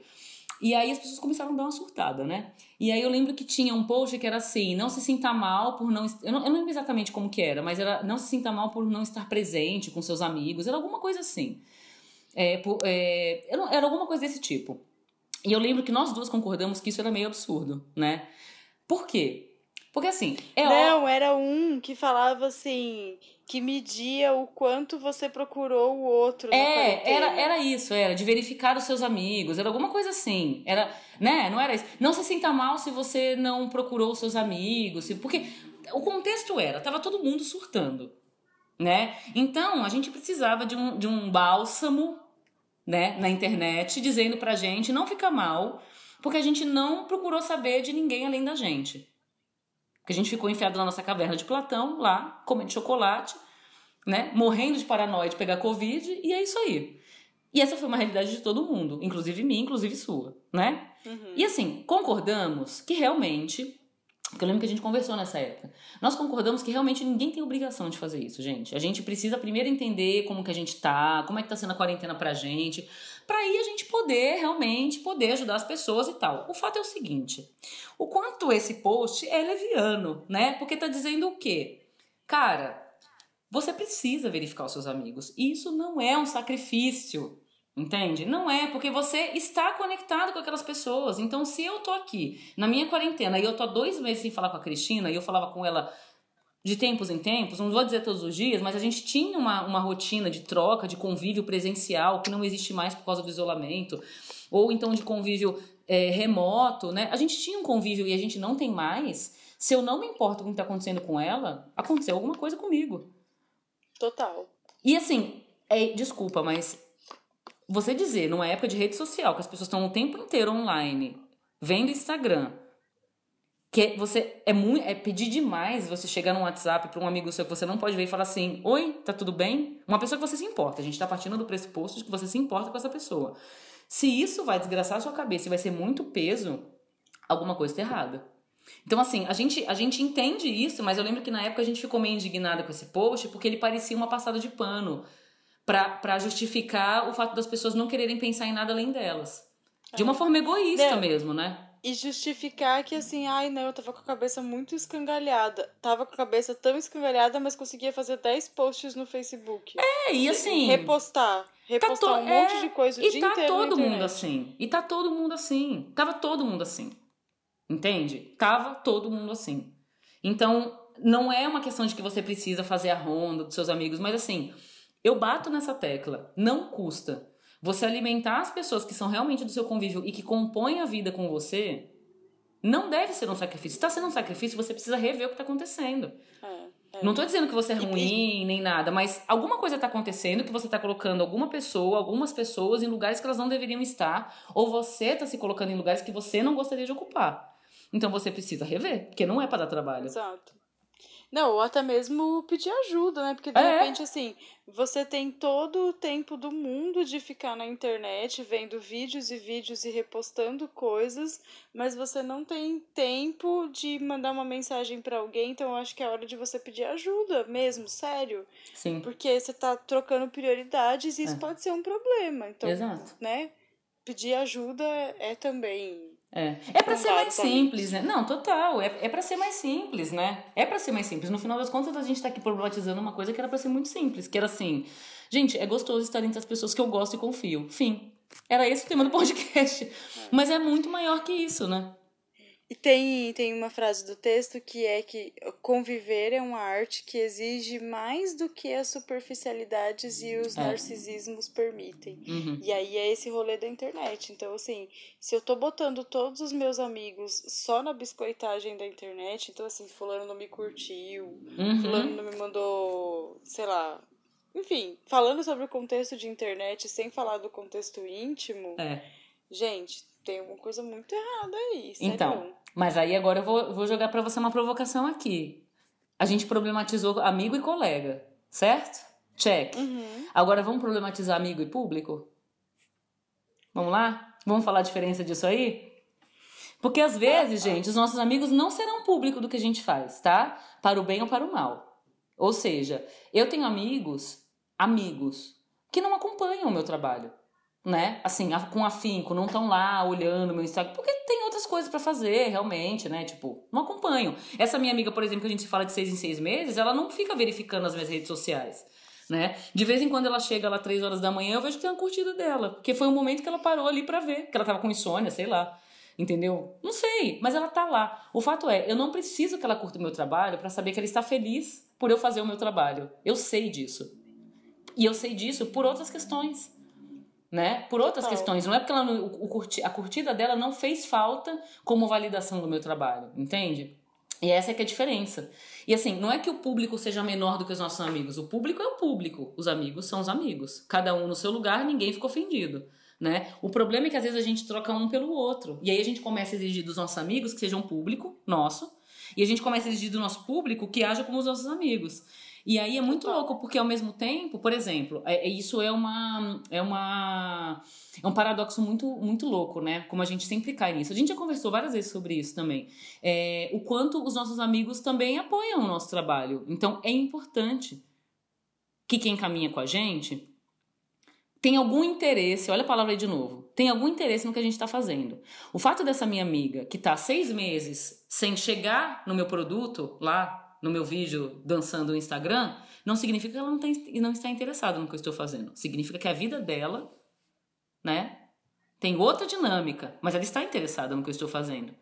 E aí as pessoas começaram a dar uma surtada, né? E aí eu lembro que tinha um post que era assim: não se sinta mal por não. Eu não, eu não lembro exatamente como que era, mas era não se sinta mal por não estar presente com seus amigos. Era alguma coisa assim. É, por- é, era alguma coisa desse tipo. E eu lembro que nós duas concordamos que isso era meio absurdo, né? Por quê? Porque assim, é. Não, era um que falava assim, que media o quanto você procurou o outro. É, era, era isso, era de verificar os seus amigos, era alguma coisa assim. Era, né? Não era isso. Não se sinta mal se você não procurou os seus amigos, porque o contexto era, tava todo mundo surtando, né? Então, a gente precisava de um, de um bálsamo, né, na internet, dizendo pra gente não ficar mal, porque a gente não procurou saber de ninguém além da gente. Porque a gente ficou enfiado na nossa caverna de Platão, lá, comendo chocolate, né? Morrendo de paranoia de pegar Covid, e é isso aí. E essa foi uma realidade de todo mundo, inclusive minha, inclusive sua, né? Uhum. E assim, concordamos que realmente. Porque eu lembro que a gente conversou nessa época. Nós concordamos que realmente ninguém tem obrigação de fazer isso, gente. A gente precisa primeiro entender como que a gente tá, como é que tá sendo a quarentena pra gente, pra aí a gente poder realmente poder ajudar as pessoas e tal. O fato é o seguinte: o quanto esse post é leviano, né? Porque tá dizendo o quê? Cara, você precisa verificar os seus amigos. E isso não é um sacrifício. Entende? Não é, porque você está conectado com aquelas pessoas. Então, se eu tô aqui na minha quarentena e eu tô há dois meses sem falar com a Cristina e eu falava com ela de tempos em tempos, não vou dizer todos os dias, mas a gente tinha uma, uma rotina de troca, de convívio presencial que não existe mais por causa do isolamento, ou então de convívio é, remoto, né? A gente tinha um convívio e a gente não tem mais. Se eu não me importo com o que está acontecendo com ela, aconteceu alguma coisa comigo. Total. E assim, é, desculpa, mas você dizer numa época de rede social que as pessoas estão o tempo inteiro online, vendo Instagram, Que é, você é muito. É pedir demais você chegar num WhatsApp para um amigo seu que você não pode ver e falar assim: Oi, tá tudo bem? Uma pessoa que você se importa. A gente tá partindo do pressuposto de que você se importa com essa pessoa. Se isso vai desgraçar a sua cabeça e vai ser muito peso, alguma coisa tá errada. Então, assim, a gente, a gente entende isso, mas eu lembro que na época a gente ficou meio indignada com esse post porque ele parecia uma passada de pano para justificar o fato das pessoas não quererem pensar em nada além delas. De uma forma egoísta Não. mesmo, né? E justificar que assim, ai não, eu tava com a cabeça muito escangalhada. Tava com a cabeça tão escangalhada, mas conseguia fazer 10 posts no Facebook. É, e assim. Repostar. Repostar to- um monte é, de coisa o E dia tá inteiro na todo mundo assim. E tá todo mundo assim. Tava todo mundo assim. Entende? Tava todo mundo assim. Então, não é uma questão de que você precisa fazer a ronda dos seus amigos, mas assim, eu bato nessa tecla. Não custa. Você alimentar as pessoas que são realmente do seu convívio e que compõem a vida com você, não deve ser um sacrifício. Se tá sendo um sacrifício, você precisa rever o que tá acontecendo. É, é. Não tô dizendo que você é ruim nem nada, mas alguma coisa tá acontecendo que você tá colocando alguma pessoa, algumas pessoas em lugares que elas não deveriam estar, ou você tá se colocando em lugares que você não gostaria de ocupar. Então você precisa rever, porque não é para dar trabalho. Exato. Não, ou até mesmo pedir ajuda, né? Porque de É. repente, assim, você tem todo o tempo do mundo de ficar na internet vendo vídeos e vídeos e repostando coisas, mas você não tem tempo de mandar uma mensagem pra alguém, então eu acho que é hora de você pedir ajuda mesmo, sério. Sim. Porque você tá trocando prioridades e isso É. pode ser um problema. Então, Exato. né? Pedir ajuda é também. É, é para ser mais simples, né? Não, total. É, é para ser mais simples, né? É para ser mais simples. No final das contas, a gente tá aqui problematizando uma coisa que era pra ser muito simples, que era assim, gente, é gostoso estar entre as pessoas que eu gosto e confio. Fim. Era esse o tema do podcast. Mas é muito maior que isso, né? E tem, tem uma frase do texto que é que conviver é uma arte que exige mais do que as superficialidades e os É. narcisismos permitem. Uhum. E aí é esse rolê da internet. Então, assim, se eu tô botando todos os meus amigos só na biscoitagem da internet, então, assim, fulano não me curtiu, Uhum. fulano não me mandou, sei lá. Enfim, falando sobre o contexto de internet sem falar do contexto íntimo, É. gente, tem alguma coisa muito errada aí. Então, sério. Mas aí agora eu vou, vou jogar pra você uma provocação aqui. A gente problematizou amigo e colega, certo? Check. Uhum. Agora vamos problematizar amigo e público? Vamos lá? Vamos falar a diferença disso aí? Porque às vezes, gente, os nossos amigos não serão público do que a gente faz, tá? Para o bem ou para o mal. Ou seja, eu tenho amigos, amigos, que não acompanham o meu trabalho, né? Assim, com afinco, não estão lá olhando meu Instagram, porque tem outras coisas pra fazer, realmente, né? Tipo, não acompanham. Essa minha amiga, por exemplo, que a gente se fala de seis em seis meses, ela não fica verificando as minhas redes sociais né? De vez em quando ela chega lá três horas da manhã, eu vejo que tem uma curtida dela, porque foi o momento que ela parou ali pra ver, que ela tava com insônia, sei lá. Entendeu? Não sei, mas ela tá lá. O fato é, eu não preciso que ela curta o meu trabalho pra saber que ela está feliz por eu fazer o meu trabalho. Eu sei disso. E eu sei disso por outras questões. Né? Por outras Total. questões. Não é porque ela o, curti- a curtida dela não fez falta como validação do meu trabalho, entende? E essa é que é a diferença. E assim, não é que o público seja menor do que os nossos amigos. O público é o público. Os amigos são os amigos. Cada um no seu lugar, ninguém ficou ofendido. Né? O problema é que às vezes a gente troca um pelo outro. E aí a gente começa a exigir dos nossos amigos que sejam público, nosso. E a gente começa a exigir do nosso público que haja como os nossos amigos. E aí é muito louco, porque ao mesmo tempo, por exemplo, é, é- isso é uma. É uma. É um paradoxo muito, muito louco, né? Como a gente sempre cai nisso. A gente já conversou várias vezes sobre isso também. É, o quanto os nossos amigos também apoiam o nosso trabalho. Então é importante que quem caminha com a gente tem algum interesse, olha a palavra aí de novo, tem algum interesse no que a gente está fazendo. O fato dessa minha amiga que tá seis meses sem chegar no meu produto, lá no meu vídeo dançando no Instagram, não significa que ela não, tem, não está interessada no que eu estou fazendo. Significa que a vida dela, né, tem outra dinâmica, mas ela está interessada no que eu estou fazendo.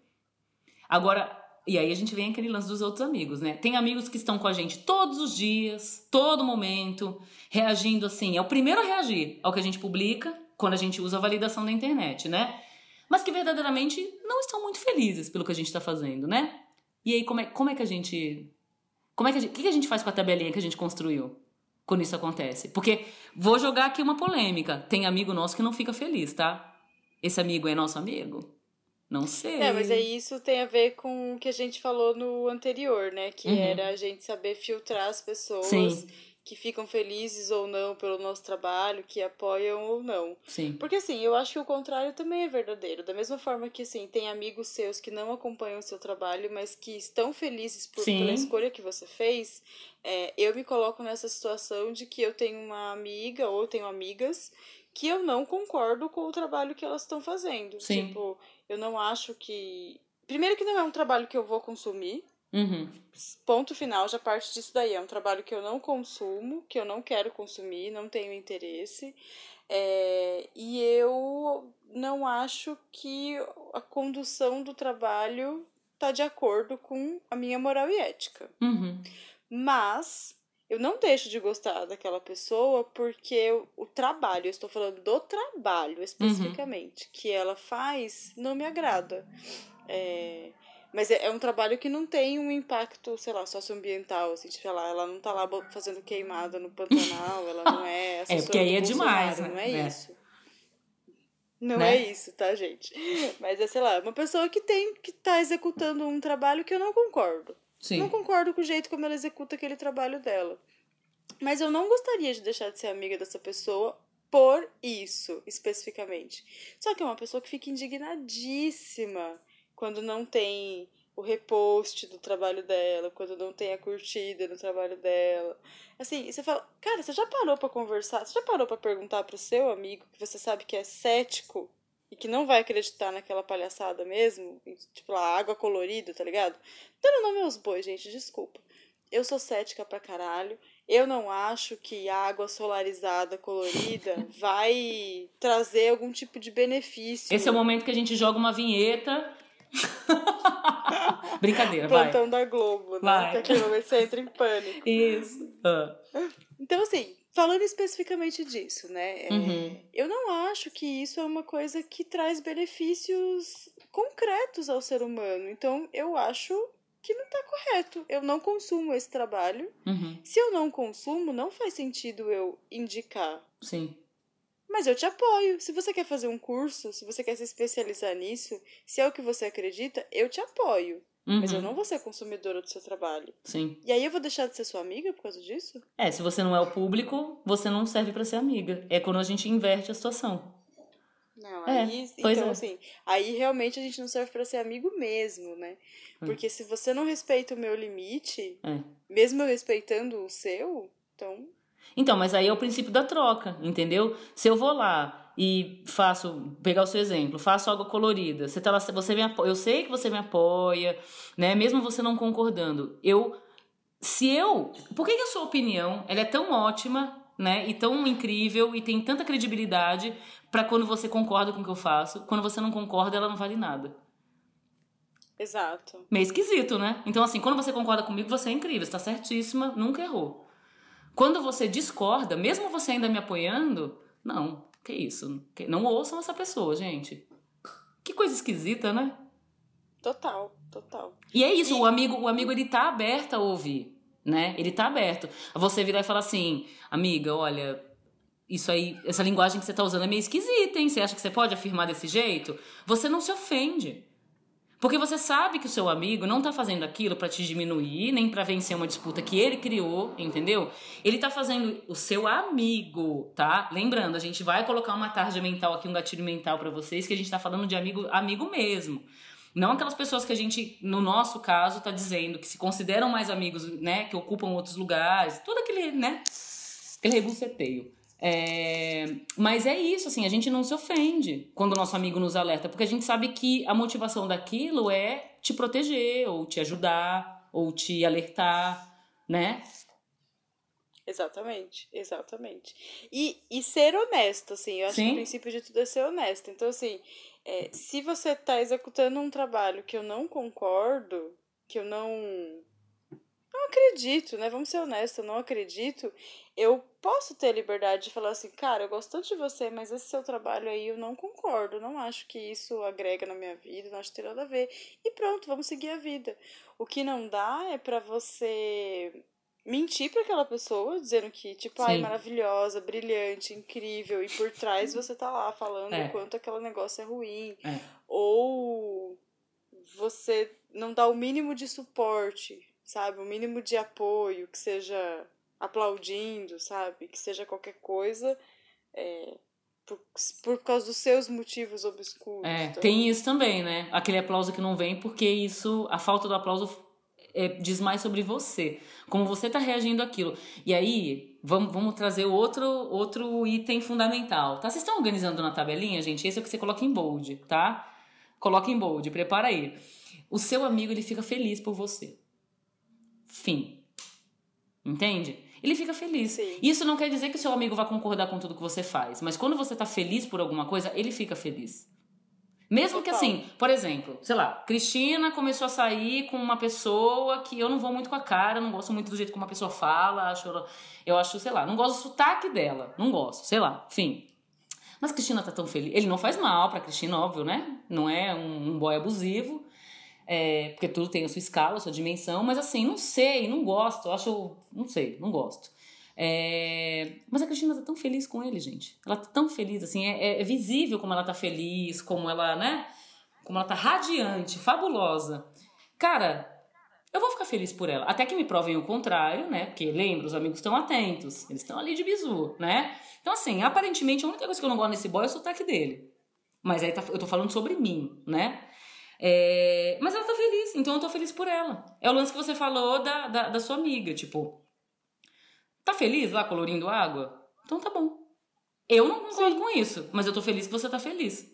Agora, e aí a gente vem aquele lance dos outros amigos, né? Tem amigos que estão com a gente todos os dias, todo momento, reagindo assim. É o primeiro a reagir ao que a gente publica quando a gente usa a validação da internet, né? Mas que verdadeiramente não estão muito felizes pelo que a gente está fazendo, né? E aí, como é, como é que a gente. Como é que a gente. O que a gente faz com a tabelinha que a gente construiu quando isso acontece? Porque vou jogar aqui uma polêmica. Tem amigo nosso que não fica feliz, tá? Esse amigo é nosso amigo? Não sei. É, mas aí isso tem a ver com o que a gente falou no anterior, né? Que Uhum. era a gente saber filtrar as pessoas Sim. Que ficam felizes ou não pelo nosso trabalho, que apoiam ou não. Sim. Porque assim, eu acho que o contrário também é verdadeiro. Da mesma forma que assim, tem amigos seus que não acompanham o seu trabalho, mas que estão felizes por, Sim. pela escolha que você fez, é, eu me coloco nessa situação de que eu tenho uma amiga ou tenho amigas que eu não concordo com o trabalho que elas estão fazendo. Sim. Tipo, eu não acho que. Primeiro que não é um trabalho que eu vou consumir. Uhum. Ponto final, já parte disso daí. É um trabalho que eu não consumo, que eu não quero consumir, não tenho interesse. É, e eu não acho que a condução do trabalho tá de acordo com a minha moral e ética. Uhum. Mas eu não deixo de gostar daquela pessoa porque o, trabalho, eu estou falando do trabalho especificamente, que ela faz, não me agrada. É, mas é, é um trabalho que não tem um impacto, sei lá, socioambiental, assim, tipo, sei lá, ela não tá lá fazendo queimada no Pantanal, ela não é assessora porque aí é demais, né? Não é, É. isso. Não Né? é isso, tá, gente? Mas é, sei lá, uma pessoa que tem, que tá executando um trabalho que eu não concordo. Sim. Não concordo com o jeito como ela executa aquele trabalho dela. Mas eu não gostaria de deixar de ser amiga dessa pessoa por isso, especificamente. Só que é uma pessoa que fica indignadíssima quando não tem o repost do trabalho dela, quando não tem a curtida no trabalho dela. Assim, você fala, cara, você já parou pra conversar? Você já parou pra perguntar pro seu amigo que você sabe que é cético e que não vai acreditar naquela palhaçada mesmo? Tipo lá, água colorida, tá ligado? Dando nome aos bois, gente, desculpa. Eu sou cética pra caralho. Eu não acho que água solarizada colorida vai trazer algum tipo de benefício. Esse é o momento que a gente joga uma vinheta. Brincadeira, vai. plantão da Globo, né? Vai. Que aquele momento você entra em pânico. Isso. Ah. Então, assim, falando especificamente disso, né? é, Uhum. Eu não acho que isso é uma coisa que traz benefícios concretos ao ser humano. Então, eu acho que não tá correto. Eu não consumo esse trabalho. Uhum. Se eu não consumo, não faz sentido eu indicar. Sim. Mas eu te apoio. Se você quer fazer um curso, se você quer se especializar nisso, se é o que você acredita, eu te apoio. Uhum. Mas eu não vou ser consumidora do seu trabalho. Sim. E aí eu vou deixar de ser sua amiga por causa disso? É, se você não é o público, você não serve pra ser amiga. É quando a gente inverte a situação. Não, É, aí, então é. assim, aí realmente a gente não serve pra ser amigo mesmo, né? Hum. Porque se você não respeita o meu limite, É. mesmo eu respeitando o seu, então Então, mas aí é o princípio da troca, entendeu? Se eu vou lá e faço, pegar o seu exemplo, faço algo colorida, você tá lá, você me apoia, eu sei que você me apoia, né? Mesmo você não concordando, eu se eu, por que, que a sua opinião, ela é tão ótima, né? E tão incrível e tem tanta credibilidade pra quando você concorda com o que eu faço, quando você não concorda, ela não vale nada. exato. Meio esquisito, né? Então, assim, quando você concorda comigo, você é incrível, você tá certíssima, nunca errou. Quando você discorda, mesmo você ainda me apoiando, não, que isso? Que- Não ouçam essa pessoa, gente. Que coisa esquisita, né? Total, total. E é isso, E- o amigo, o amigo ele tá aberto a ouvir, né? Ele tá aberto. Você virar e falar assim, amiga, olha, isso aí, essa linguagem que você tá usando é meio esquisita, hein? Você acha que você pode afirmar desse jeito? Você não se ofende. Porque você sabe que o seu amigo não tá fazendo aquilo pra te diminuir, nem pra vencer uma disputa que ele criou, entendeu? Ele tá fazendo o seu amigo, tá? Lembrando, a gente vai colocar uma tarja mental aqui, um gatilho mental pra vocês, que a gente tá falando de amigo, amigo mesmo. Não aquelas pessoas que a gente, no nosso caso, tá dizendo que se consideram mais amigos, né? Que ocupam outros lugares, todo aquele, né? Aquele rebuceteio. É, mas é isso, assim, a gente não se ofende quando o nosso amigo nos alerta, porque a gente sabe que a motivação daquilo é te proteger, ou te ajudar, ou te alertar, né? Exatamente, exatamente. E, e ser honesto, assim, eu acho que Sim. o princípio de tudo é ser honesto. Então, assim, é, se você tá executando um trabalho que eu não concordo, que eu não. Não acredito, né? Vamos ser honestos, eu não acredito. Eu posso ter a liberdade de falar assim, cara, eu gosto tanto de você, mas esse seu trabalho aí eu não concordo. Não acho que isso agrega na minha vida, não acho que tem nada a ver. E pronto, vamos seguir a vida. O que não dá é pra você mentir pra aquela pessoa, dizendo que, tipo, ai, Sim. maravilhosa, brilhante, incrível, e por trás você tá lá falando É. o quanto aquele negócio é ruim. É. Ou você não dá o mínimo de suporte, sabe? O mínimo de apoio, que seja aplaudindo, sabe? Que seja qualquer coisa. É, por, por causa dos seus motivos obscuros. É, então... tem isso também, né? Aquele aplauso que não vem porque isso, a falta do aplauso é, diz mais sobre você, como você está reagindo àquilo. E aí, vamos, vamos trazer outro, outro item fundamental, tá? Vocês estão organizando na tabelinha, gente? Esse é o que você coloca em bold, tá? Coloca em bold, prepara aí. O seu amigo, ele fica feliz por você. Fim. Entende? Ele fica feliz. Sim. Isso não quer dizer que o seu amigo vai concordar com tudo que você faz, mas quando você tá feliz por alguma coisa, ele fica feliz. Mesmo Total. que assim, por exemplo, sei lá, Cristina começou a sair com uma pessoa que eu não vou muito com a cara, não gosto muito do jeito como a pessoa fala, acho, eu acho, sei lá, não gosto do sotaque dela, não gosto, sei lá, enfim. Mas Cristina tá tão feliz. Ele não faz mal pra Cristina, óbvio, né? Não é um, um boy abusivo. É, porque tudo tem a sua escala, a sua dimensão, mas assim, não sei, não gosto, acho, não sei, não gosto. É, mas a Cristina tá tão feliz com ele, gente. Ela tá tão feliz, assim, é, é, visível como ela tá feliz, como ela, né? Como ela tá radiante, fabulosa. Cara, eu vou ficar feliz por ela. Até que me provem o contrário, né? Porque lembra, os amigos estão atentos, eles estão ali de bizu, né? Então, assim, aparentemente a única coisa que eu não gosto nesse boy é o sotaque dele. Mas aí tá, eu tô falando sobre mim, né? É, mas ela tá feliz, então eu tô feliz por ela. É o lance que você falou da, da, da sua amiga, tipo, tá feliz lá colorindo água? Então tá bom. Eu não concordo Sim. com isso, mas eu tô feliz que você tá feliz.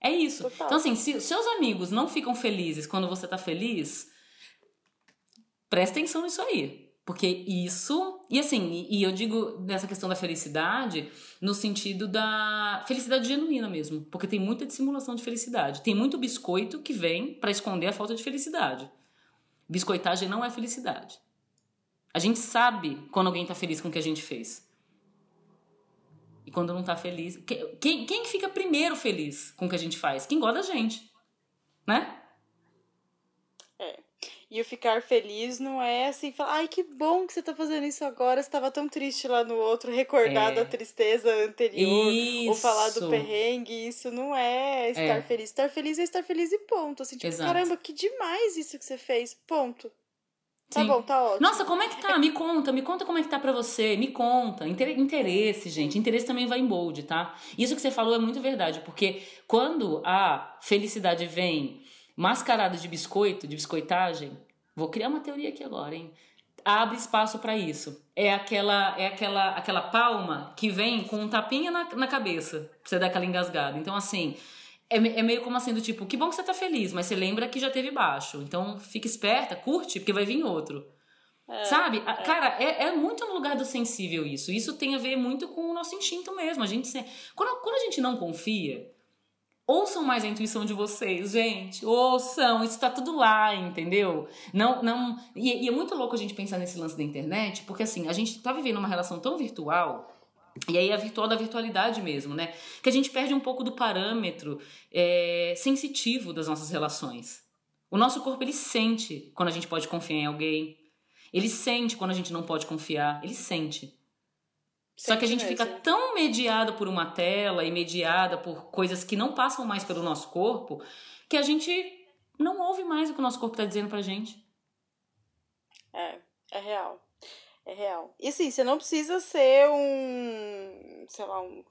É isso. Total. Então, assim, se seus amigos não ficam felizes quando você tá feliz, presta atenção nisso aí. Porque isso. E assim, e eu digo nessa questão da felicidade no sentido da felicidade genuína mesmo. Porque tem muita dissimulação de felicidade. Tem muito biscoito que vem para esconder a falta de felicidade. Biscoitagem não é felicidade. A gente sabe quando alguém tá feliz com o que a gente fez. E quando não tá feliz. Quem, quem fica primeiro feliz com o que a gente faz? Quem gosta da gente. Né? E o ficar feliz não é assim, falar, ai, que bom que você tá fazendo isso agora, você tava tão triste lá no outro, recordar é. da tristeza anterior, isso. ou falar do perrengue, isso não é estar é. feliz. Estar feliz é estar feliz e ponto. Assim, tipo, Exato. caramba, que demais isso que você fez, ponto. Tá Sim. bom, tá ótimo. Nossa, como é que tá? Me conta, me conta como é que tá pra você. Me conta. Interesse, gente. Interesse também vai em bold, tá? Isso que você falou é muito verdade, porque quando a felicidade vem mascarado de biscoito, de biscoitagem, vou criar uma teoria aqui agora, hein? Abre espaço para isso. É aquela é aquela aquela palma que vem com um tapinha na, na cabeça, pra você dar aquela engasgada. Então, assim, é, é meio como assim, do tipo, que bom que você tá feliz, mas você lembra que já teve baixo. Então, fica esperta, curte, porque vai vir outro. É, Sabe? É. Cara, é, é, muito no lugar do sensível isso. Isso tem a ver muito com o nosso instinto mesmo. A gente, quando, quando a gente não confia, Ouçam mais a intuição de vocês, gente. Ouçam, isso tá tudo lá, entendeu? Não, não. E, e, é muito louco a gente pensar nesse lance da internet, porque assim, a gente tá vivendo uma relação tão virtual. E aí a virtual da virtualidade mesmo, né? Que a gente perde um pouco do parâmetro é, sensitivo das nossas relações. O nosso corpo ele sente quando a gente pode confiar em alguém. Ele sente quando a gente não pode confiar. Ele sente. Só que a gente fica tão mediada por uma tela e mediada por coisas que não passam mais pelo nosso corpo que a gente não ouve mais o que o nosso corpo está dizendo pra gente. É, é real. É real. E assim, você não precisa ser um, sei lá, um,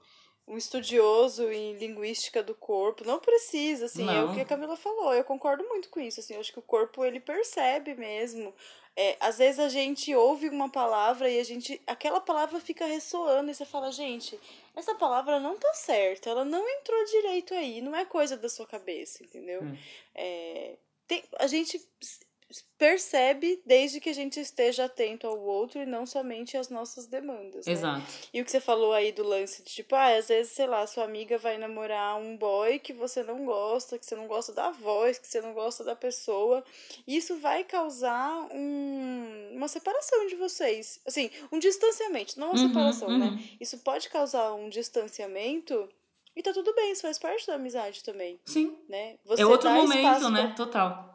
um estudioso em linguística do corpo. Não precisa, assim, não. é o que a Camila falou. Eu concordo muito com isso, assim. Eu acho que o corpo, ele percebe mesmo é, às vezes a gente ouve uma palavra e a gente. aquela palavra fica ressoando e você fala, gente, essa palavra não tá certa, ela não entrou direito aí, não é coisa da sua cabeça, entendeu? Hum. É, tem, a gente percebe desde que a gente esteja atento ao outro e não somente às nossas demandas. Né? Exato. E o que você falou aí do lance de tipo, ah, às vezes, sei lá, sua amiga vai namorar um boy que você não gosta, que você não gosta da voz, que você não gosta da pessoa. E isso vai causar um, uma separação de vocês. Assim, um distanciamento, não uma uhum, separação, né? uhum. né? Isso pode causar um distanciamento. E tá tudo bem, isso faz parte da amizade também. Sim. Né? Você é outro momento, né? Pra... Total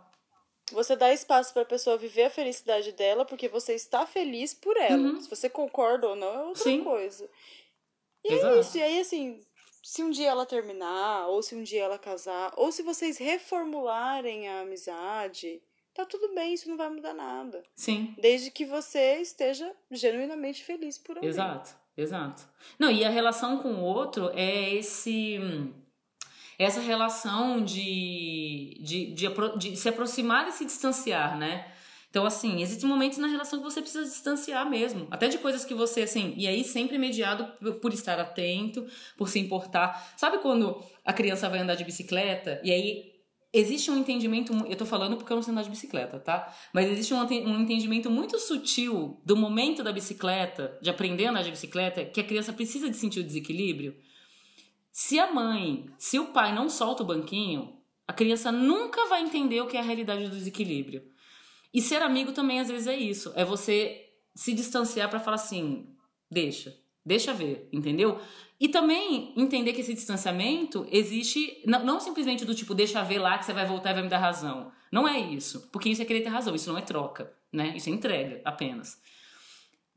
você dá espaço para a pessoa viver a felicidade dela porque você está feliz por ela. Uhum. Se você concorda ou não é outra Sim. coisa. E é Exato. é isso. E aí, assim, se um dia ela terminar, ou se um dia ela casar, ou se vocês reformularem a amizade, tá tudo bem, isso não vai mudar nada. Sim. Desde que você esteja genuinamente feliz por alguém. Exato, exato. Não, e a relação com o outro é esse essa relação de, de, de, de, se aproximar e se distanciar, né? Então, assim, existem momentos na relação que você precisa distanciar mesmo. Até de coisas que você, assim, e aí sempre mediado por estar atento, por se importar. Sabe quando a criança vai andar de bicicleta e aí existe um entendimento, eu tô falando porque eu não sei andar de bicicleta, tá? Mas existe um, um entendimento muito sutil do momento da bicicleta, de aprender a andar de bicicleta, que a criança precisa de sentir o desequilíbrio. Se a mãe, se o pai não solta o banquinho, a criança nunca vai entender o que é a realidade do desequilíbrio. E ser amigo também às vezes é isso, é você se distanciar para falar assim, deixa, deixa ver, entendeu? E também entender que esse distanciamento existe, não, não, simplesmente do tipo, deixa ver lá que você vai voltar e vai me dar razão. Não é isso. Porque isso é querer ter razão, isso não é troca, né? Isso é entrega apenas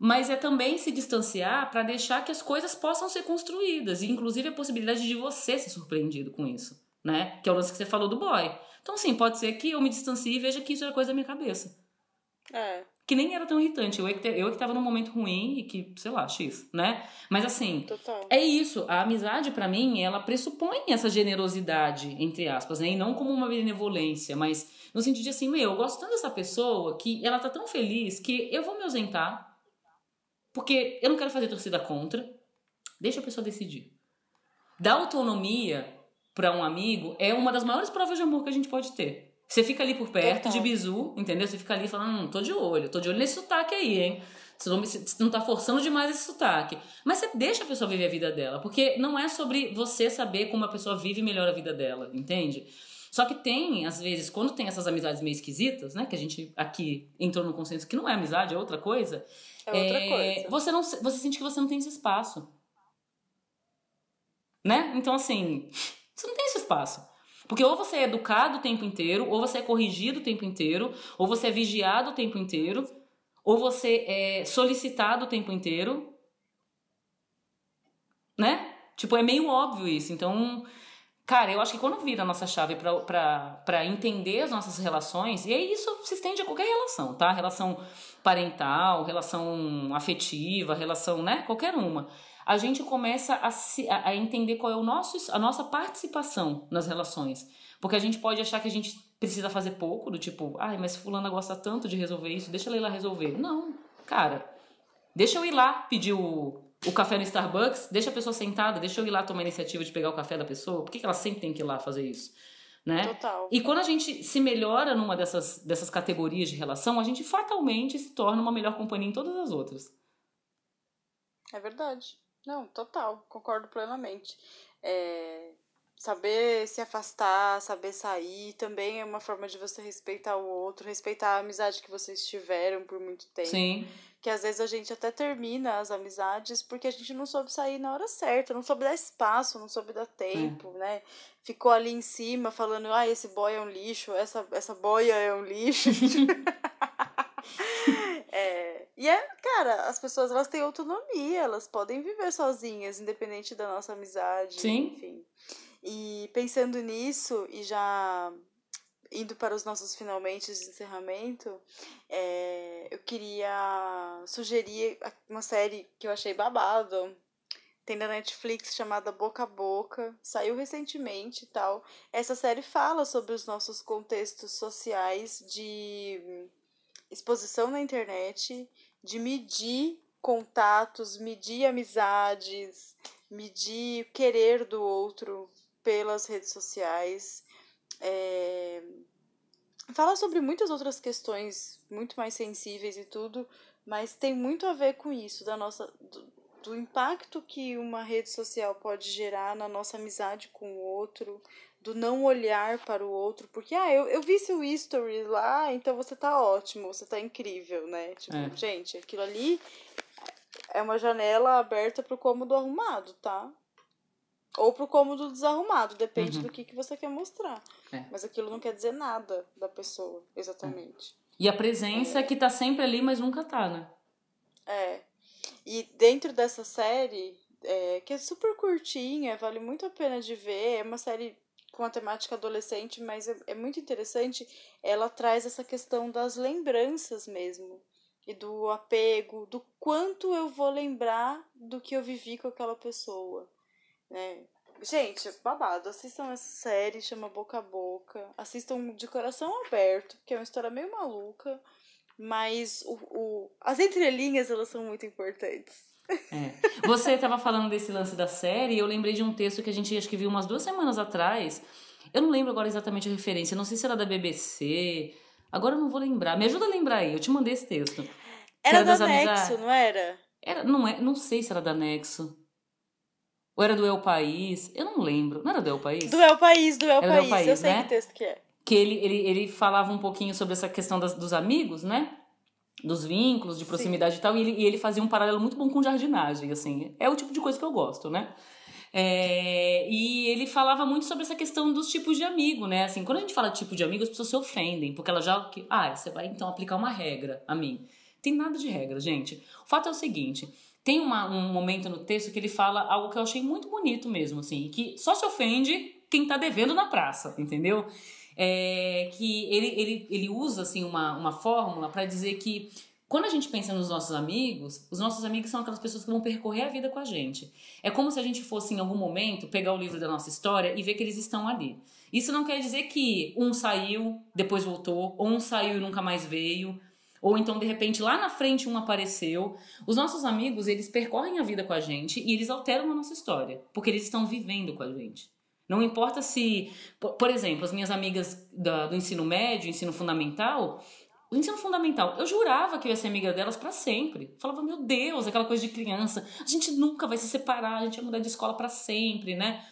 mas é também se distanciar para deixar que as coisas possam ser construídas, e inclusive a possibilidade de você ser surpreendido com isso, né? Que é o lance que você falou do boy. Então, sim, pode ser que eu me distancie e veja que isso era coisa da minha cabeça. É. Que nem era tão irritante. Eu é que, eu é que tava num momento ruim e que, sei lá, X, né? Mas assim, Total. é isso. A amizade, para mim, ela pressupõe essa generosidade, entre aspas, né? E não como uma benevolência, mas no sentido de assim, meu, eu gosto tanto dessa pessoa que ela tá tão feliz que eu vou me ausentar porque eu não quero fazer torcida contra. Deixa a pessoa decidir. Dar autonomia para um amigo é uma das maiores provas de amor que a gente pode ter. Você fica ali por perto, Total. de bizu, entendeu? Você fica ali falando, hum, tô de olho, tô de olho nesse sotaque aí, hein? Você não, você não tá forçando demais esse sotaque. Mas você deixa a pessoa viver a vida dela, porque não é sobre você saber como a pessoa vive melhor a vida dela, entende? Só que tem, às vezes, quando tem essas amizades meio esquisitas, né? Que a gente aqui entrou no consenso que não é amizade, é outra coisa. É outra é, coisa. Você, não, você sente que você não tem esse espaço. Né? Então, assim, você não tem esse espaço. Porque ou você é educado o tempo inteiro, ou você é corrigido o tempo inteiro, ou você é vigiado o tempo inteiro, ou você é solicitado o tempo inteiro. Né? Tipo, é meio óbvio isso. Então, Cara, eu acho que quando vira a nossa chave para entender as nossas relações, e aí isso se estende a qualquer relação, tá? Relação parental, relação afetiva, relação, né? Qualquer uma. A gente começa a, se, a entender qual é o nosso, a nossa participação nas relações. Porque a gente pode achar que a gente precisa fazer pouco, do tipo, ai, mas fulana gosta tanto de resolver isso, deixa ela ir lá resolver. Não, cara, deixa eu ir lá pedir o, o café no Starbucks, deixa a pessoa sentada, deixa eu ir lá tomar a iniciativa de pegar o café da pessoa. Por que, que ela sempre tem que ir lá fazer isso? Né? Total. E quando a gente se melhora numa dessas, dessas categorias de relação, a gente fatalmente se torna uma melhor companhia em todas as outras. É verdade. Não, total. Concordo plenamente. É, saber se afastar, saber sair, também é uma forma de você respeitar o outro, respeitar a amizade que vocês tiveram por muito tempo. Sim que às vezes a gente até termina as amizades porque a gente não soube sair na hora certa, não soube dar espaço, não soube dar tempo, é. né? Ficou ali em cima falando, ah, esse boy é um lixo, essa, essa boia é um lixo. é, e é, cara, as pessoas elas têm autonomia, elas podem viver sozinhas, independente da nossa amizade, Sim. enfim. E pensando nisso e já indo para os nossos finalmente de encerramento, é, eu queria sugerir uma série que eu achei babado. Tem na Netflix chamada Boca a Boca, saiu recentemente e tal. Essa série fala sobre os nossos contextos sociais de exposição na internet, de medir contatos, medir amizades, medir o querer do outro pelas redes sociais é... Fala sobre muitas outras questões muito mais sensíveis e tudo, mas tem muito a ver com isso, da nossa, do, do impacto que uma rede social pode gerar na nossa amizade com o outro, do não olhar para o outro, porque, ah, eu, eu vi seu history lá, então você tá ótimo, você tá incrível, né? Tipo, é. gente, aquilo ali é uma janela aberta pro cômodo arrumado, tá? Ou pro cômodo desarrumado, depende uhum. do que, que você quer mostrar. É. Mas aquilo não quer dizer nada da pessoa, exatamente. É. E a presença é. que tá sempre ali, mas nunca tá, né? É. E dentro dessa série, é, que é super curtinha, vale muito a pena de ver. É uma série com a temática adolescente, mas é, é muito interessante. Ela traz essa questão das lembranças mesmo. E do apego, do quanto eu vou lembrar do que eu vivi com aquela pessoa. Né? Gente, babado, assistam essa série, chama Boca a Boca. Assistam de coração aberto, que é uma história meio maluca, mas o, o, as entrelinhas elas são muito importantes. É. Você estava falando desse lance da série, e eu lembrei de um texto que a gente acho que viu umas duas semanas atrás. Eu não lembro agora exatamente a referência, não sei se era da BBC. Agora eu não vou lembrar. Me ajuda a lembrar aí, eu te mandei esse texto. Era, era da Nexo, não era? Era, não, é, não sei se era da Nexo. Ou era do El País? Eu não lembro. Não era do El País? Do El País, do El, País. País. Eu sei né? que texto que é. Que ele, ele, ele falava um pouquinho sobre essa questão das, dos amigos, né? Dos vínculos, de proximidade Sim. e tal. E ele, e ele fazia um paralelo muito bom com jardinagem, assim. É o tipo de coisa que eu gosto, né? É, e ele falava muito sobre essa questão dos tipos de amigo, né? Assim, quando a gente fala tipo de amigo, as pessoas se ofendem, porque ela já. Ah, você vai então aplicar uma regra a mim. Tem nada de regra, gente. O fato é o seguinte: tem uma, um momento no texto que ele fala algo que eu achei muito bonito mesmo, assim, que só se ofende quem tá devendo na praça, entendeu? É, que ele, ele, ele usa assim uma, uma fórmula para dizer que quando a gente pensa nos nossos amigos, os nossos amigos são aquelas pessoas que vão percorrer a vida com a gente. É como se a gente fosse, em algum momento, pegar o livro da nossa história e ver que eles estão ali. Isso não quer dizer que um saiu, depois voltou, ou um saiu e nunca mais veio. Ou então, de repente, lá na frente um apareceu. Os nossos amigos, eles percorrem a vida com a gente e eles alteram a nossa história, porque eles estão vivendo com a gente. Não importa se, por exemplo, as minhas amigas do ensino médio, ensino fundamental, o ensino fundamental, eu jurava que eu ia ser amiga delas para sempre. Falava, meu Deus, aquela coisa de criança, a gente nunca vai se separar, a gente vai mudar de escola para sempre, né?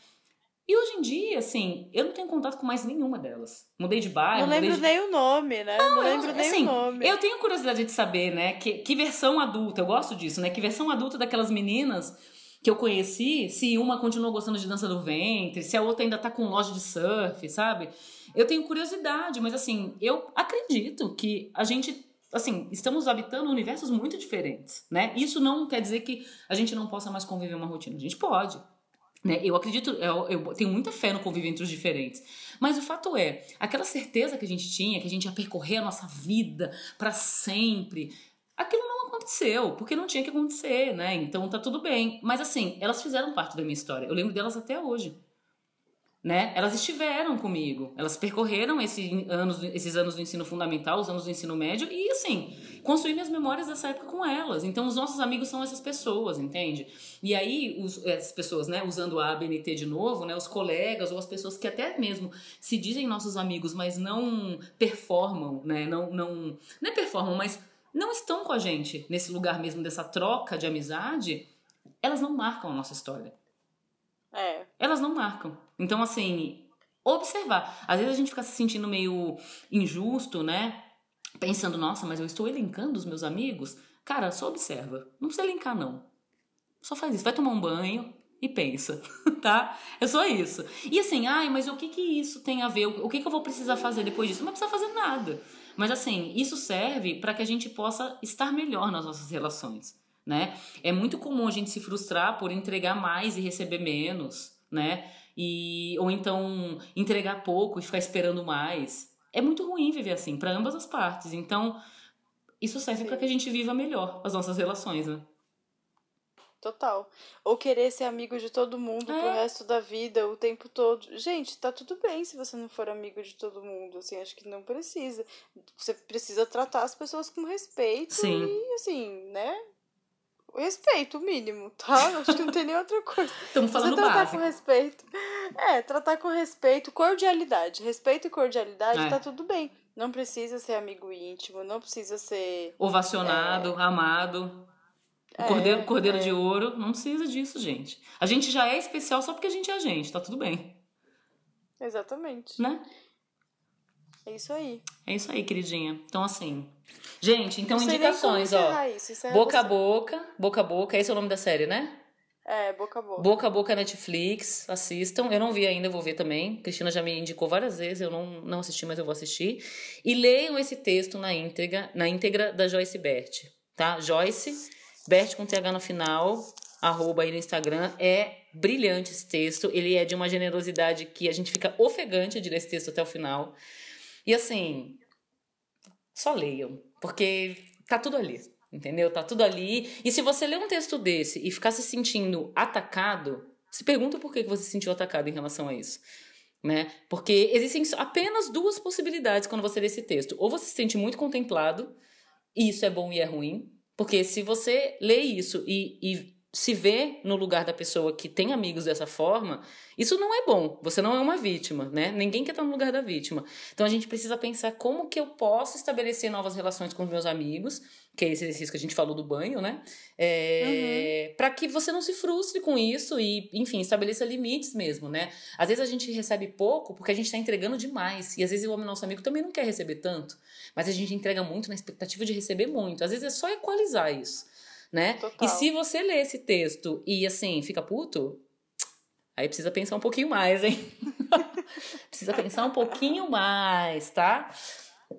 E hoje em dia, assim, eu não tenho contato com mais nenhuma delas. Mudei de bairro. Não lembro de... nem o nome, né? Não, não lembro eu, nem assim, o nome. Eu tenho curiosidade de saber, né? Que, que versão adulta, eu gosto disso, né? Que versão adulta daquelas meninas que eu conheci, se uma continuou gostando de dança do ventre, se a outra ainda tá com loja de surf, sabe? Eu tenho curiosidade, mas assim, eu acredito que a gente assim, estamos habitando universos muito diferentes, né? Isso não quer dizer que a gente não possa mais conviver uma rotina. A gente pode. Né? Eu acredito, eu, eu, tenho muita fé no convívio entre os diferentes. Mas o fato é, aquela certeza que a gente tinha, que a gente ia percorrer a nossa vida para sempre, aquilo não aconteceu, porque não tinha que acontecer, né? Então tá tudo bem. Mas assim, elas fizeram parte da minha história. Eu lembro delas até hoje né? Elas estiveram comigo, elas percorreram esse anos, esses anos do ensino fundamental, os anos do ensino médio e assim, construí minhas memórias dessa época com elas. Então os nossos amigos são essas pessoas, entende? E aí os, essas pessoas, né, usando a ABNT de novo, né, os colegas ou as pessoas que até mesmo se dizem nossos amigos, mas não performam, né? Não não não é performam, mas não estão com a gente nesse lugar mesmo dessa troca de amizade, elas não marcam a nossa história. É. Elas não marcam. Então, assim, observar. Às vezes a gente fica se sentindo meio injusto, né? Pensando, nossa, mas eu estou elencando os meus amigos. Cara, só observa. Não precisa elencar, não. Só faz isso. Vai tomar um banho e pensa, tá? É só isso. E assim, ai, mas o que que isso tem a ver? O que que eu vou precisar fazer depois disso? Não precisa fazer nada. Mas assim, isso serve para que a gente possa estar melhor nas nossas relações, né? É muito comum a gente se frustrar por entregar mais e receber menos, né? e ou então entregar pouco e ficar esperando mais. É muito ruim viver assim para ambas as partes. Então, isso serve para que a gente viva melhor as nossas relações, né? Total. Ou querer ser amigo de todo mundo é. pro resto da vida, o tempo todo. Gente, tá tudo bem se você não for amigo de todo mundo, assim, acho que não precisa. Você precisa tratar as pessoas com respeito Sim. e, assim, né? Respeito, mínimo, tá? Acho que não tem nem outra coisa. Estamos falando Você tratar básico. com respeito. É, tratar com respeito, cordialidade. Respeito e cordialidade, é. tá tudo bem. Não precisa ser amigo íntimo, não precisa ser. Ovacionado, é... amado. Cordeiro, é, cordeiro de é. ouro. Não precisa disso, gente. A gente já é especial só porque a gente é a gente, tá tudo bem. Exatamente. Né? É isso aí. É isso aí, queridinha. Então, assim. Gente, então indicações, ó. Isso, boca a boca, boca a boca, esse é o nome da série, né? É, boca a boca. Boca a boca Netflix, assistam. Eu não vi ainda, vou ver também. Cristina já me indicou várias vezes, eu não, não assisti, mas eu vou assistir. E leiam esse texto na íntegra, na íntegra da Joyce Bert, tá? Joyce, Bert com TH no final. arroba aí no Instagram. É brilhante esse texto. Ele é de uma generosidade que a gente fica ofegante de ler esse texto até o final. E assim, só leiam, porque tá tudo ali. Entendeu? Tá tudo ali. E se você ler um texto desse e ficar se sentindo atacado, se pergunta por que você se sentiu atacado em relação a isso. Né? Porque existem apenas duas possibilidades quando você lê esse texto. Ou você se sente muito contemplado, e isso é bom e é ruim. Porque se você lê isso e, e se vê no lugar da pessoa que tem amigos dessa forma, isso não é bom. Você não é uma vítima, né? Ninguém quer estar no lugar da vítima. Então a gente precisa pensar como que eu posso estabelecer novas relações com os meus amigos, que é esse exercício que a gente falou do banho, né? É, uhum. Para que você não se frustre com isso e, enfim, estabeleça limites mesmo, né? Às vezes a gente recebe pouco porque a gente está entregando demais. E às vezes o nosso amigo também não quer receber tanto, mas a gente entrega muito na expectativa de receber muito. Às vezes é só equalizar isso né? Total. E se você lê esse texto e assim, fica puto, aí precisa pensar um pouquinho mais, hein? precisa pensar um pouquinho mais, tá?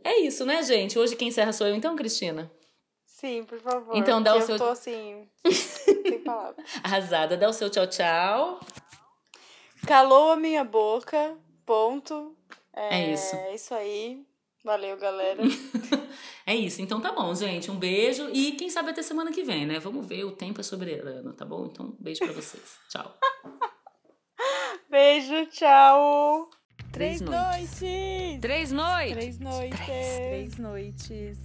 É isso, né, gente? Hoje quem encerra sou eu, então, Cristina. Sim, por favor. Então dá o eu seu. Eu tô assim, sem palavras. Arrasada, dá o seu tchau, tchau. Calou a minha boca, ponto. É, é isso. É isso aí. Valeu, galera. é isso. Então tá bom, gente. Um beijo e quem sabe até semana que vem, né? Vamos ver. O tempo é soberano, tá bom? Então, beijo pra vocês. Tchau. beijo, tchau. Três, Três noites. noites. Três noites. Três noites. Três, Três noites.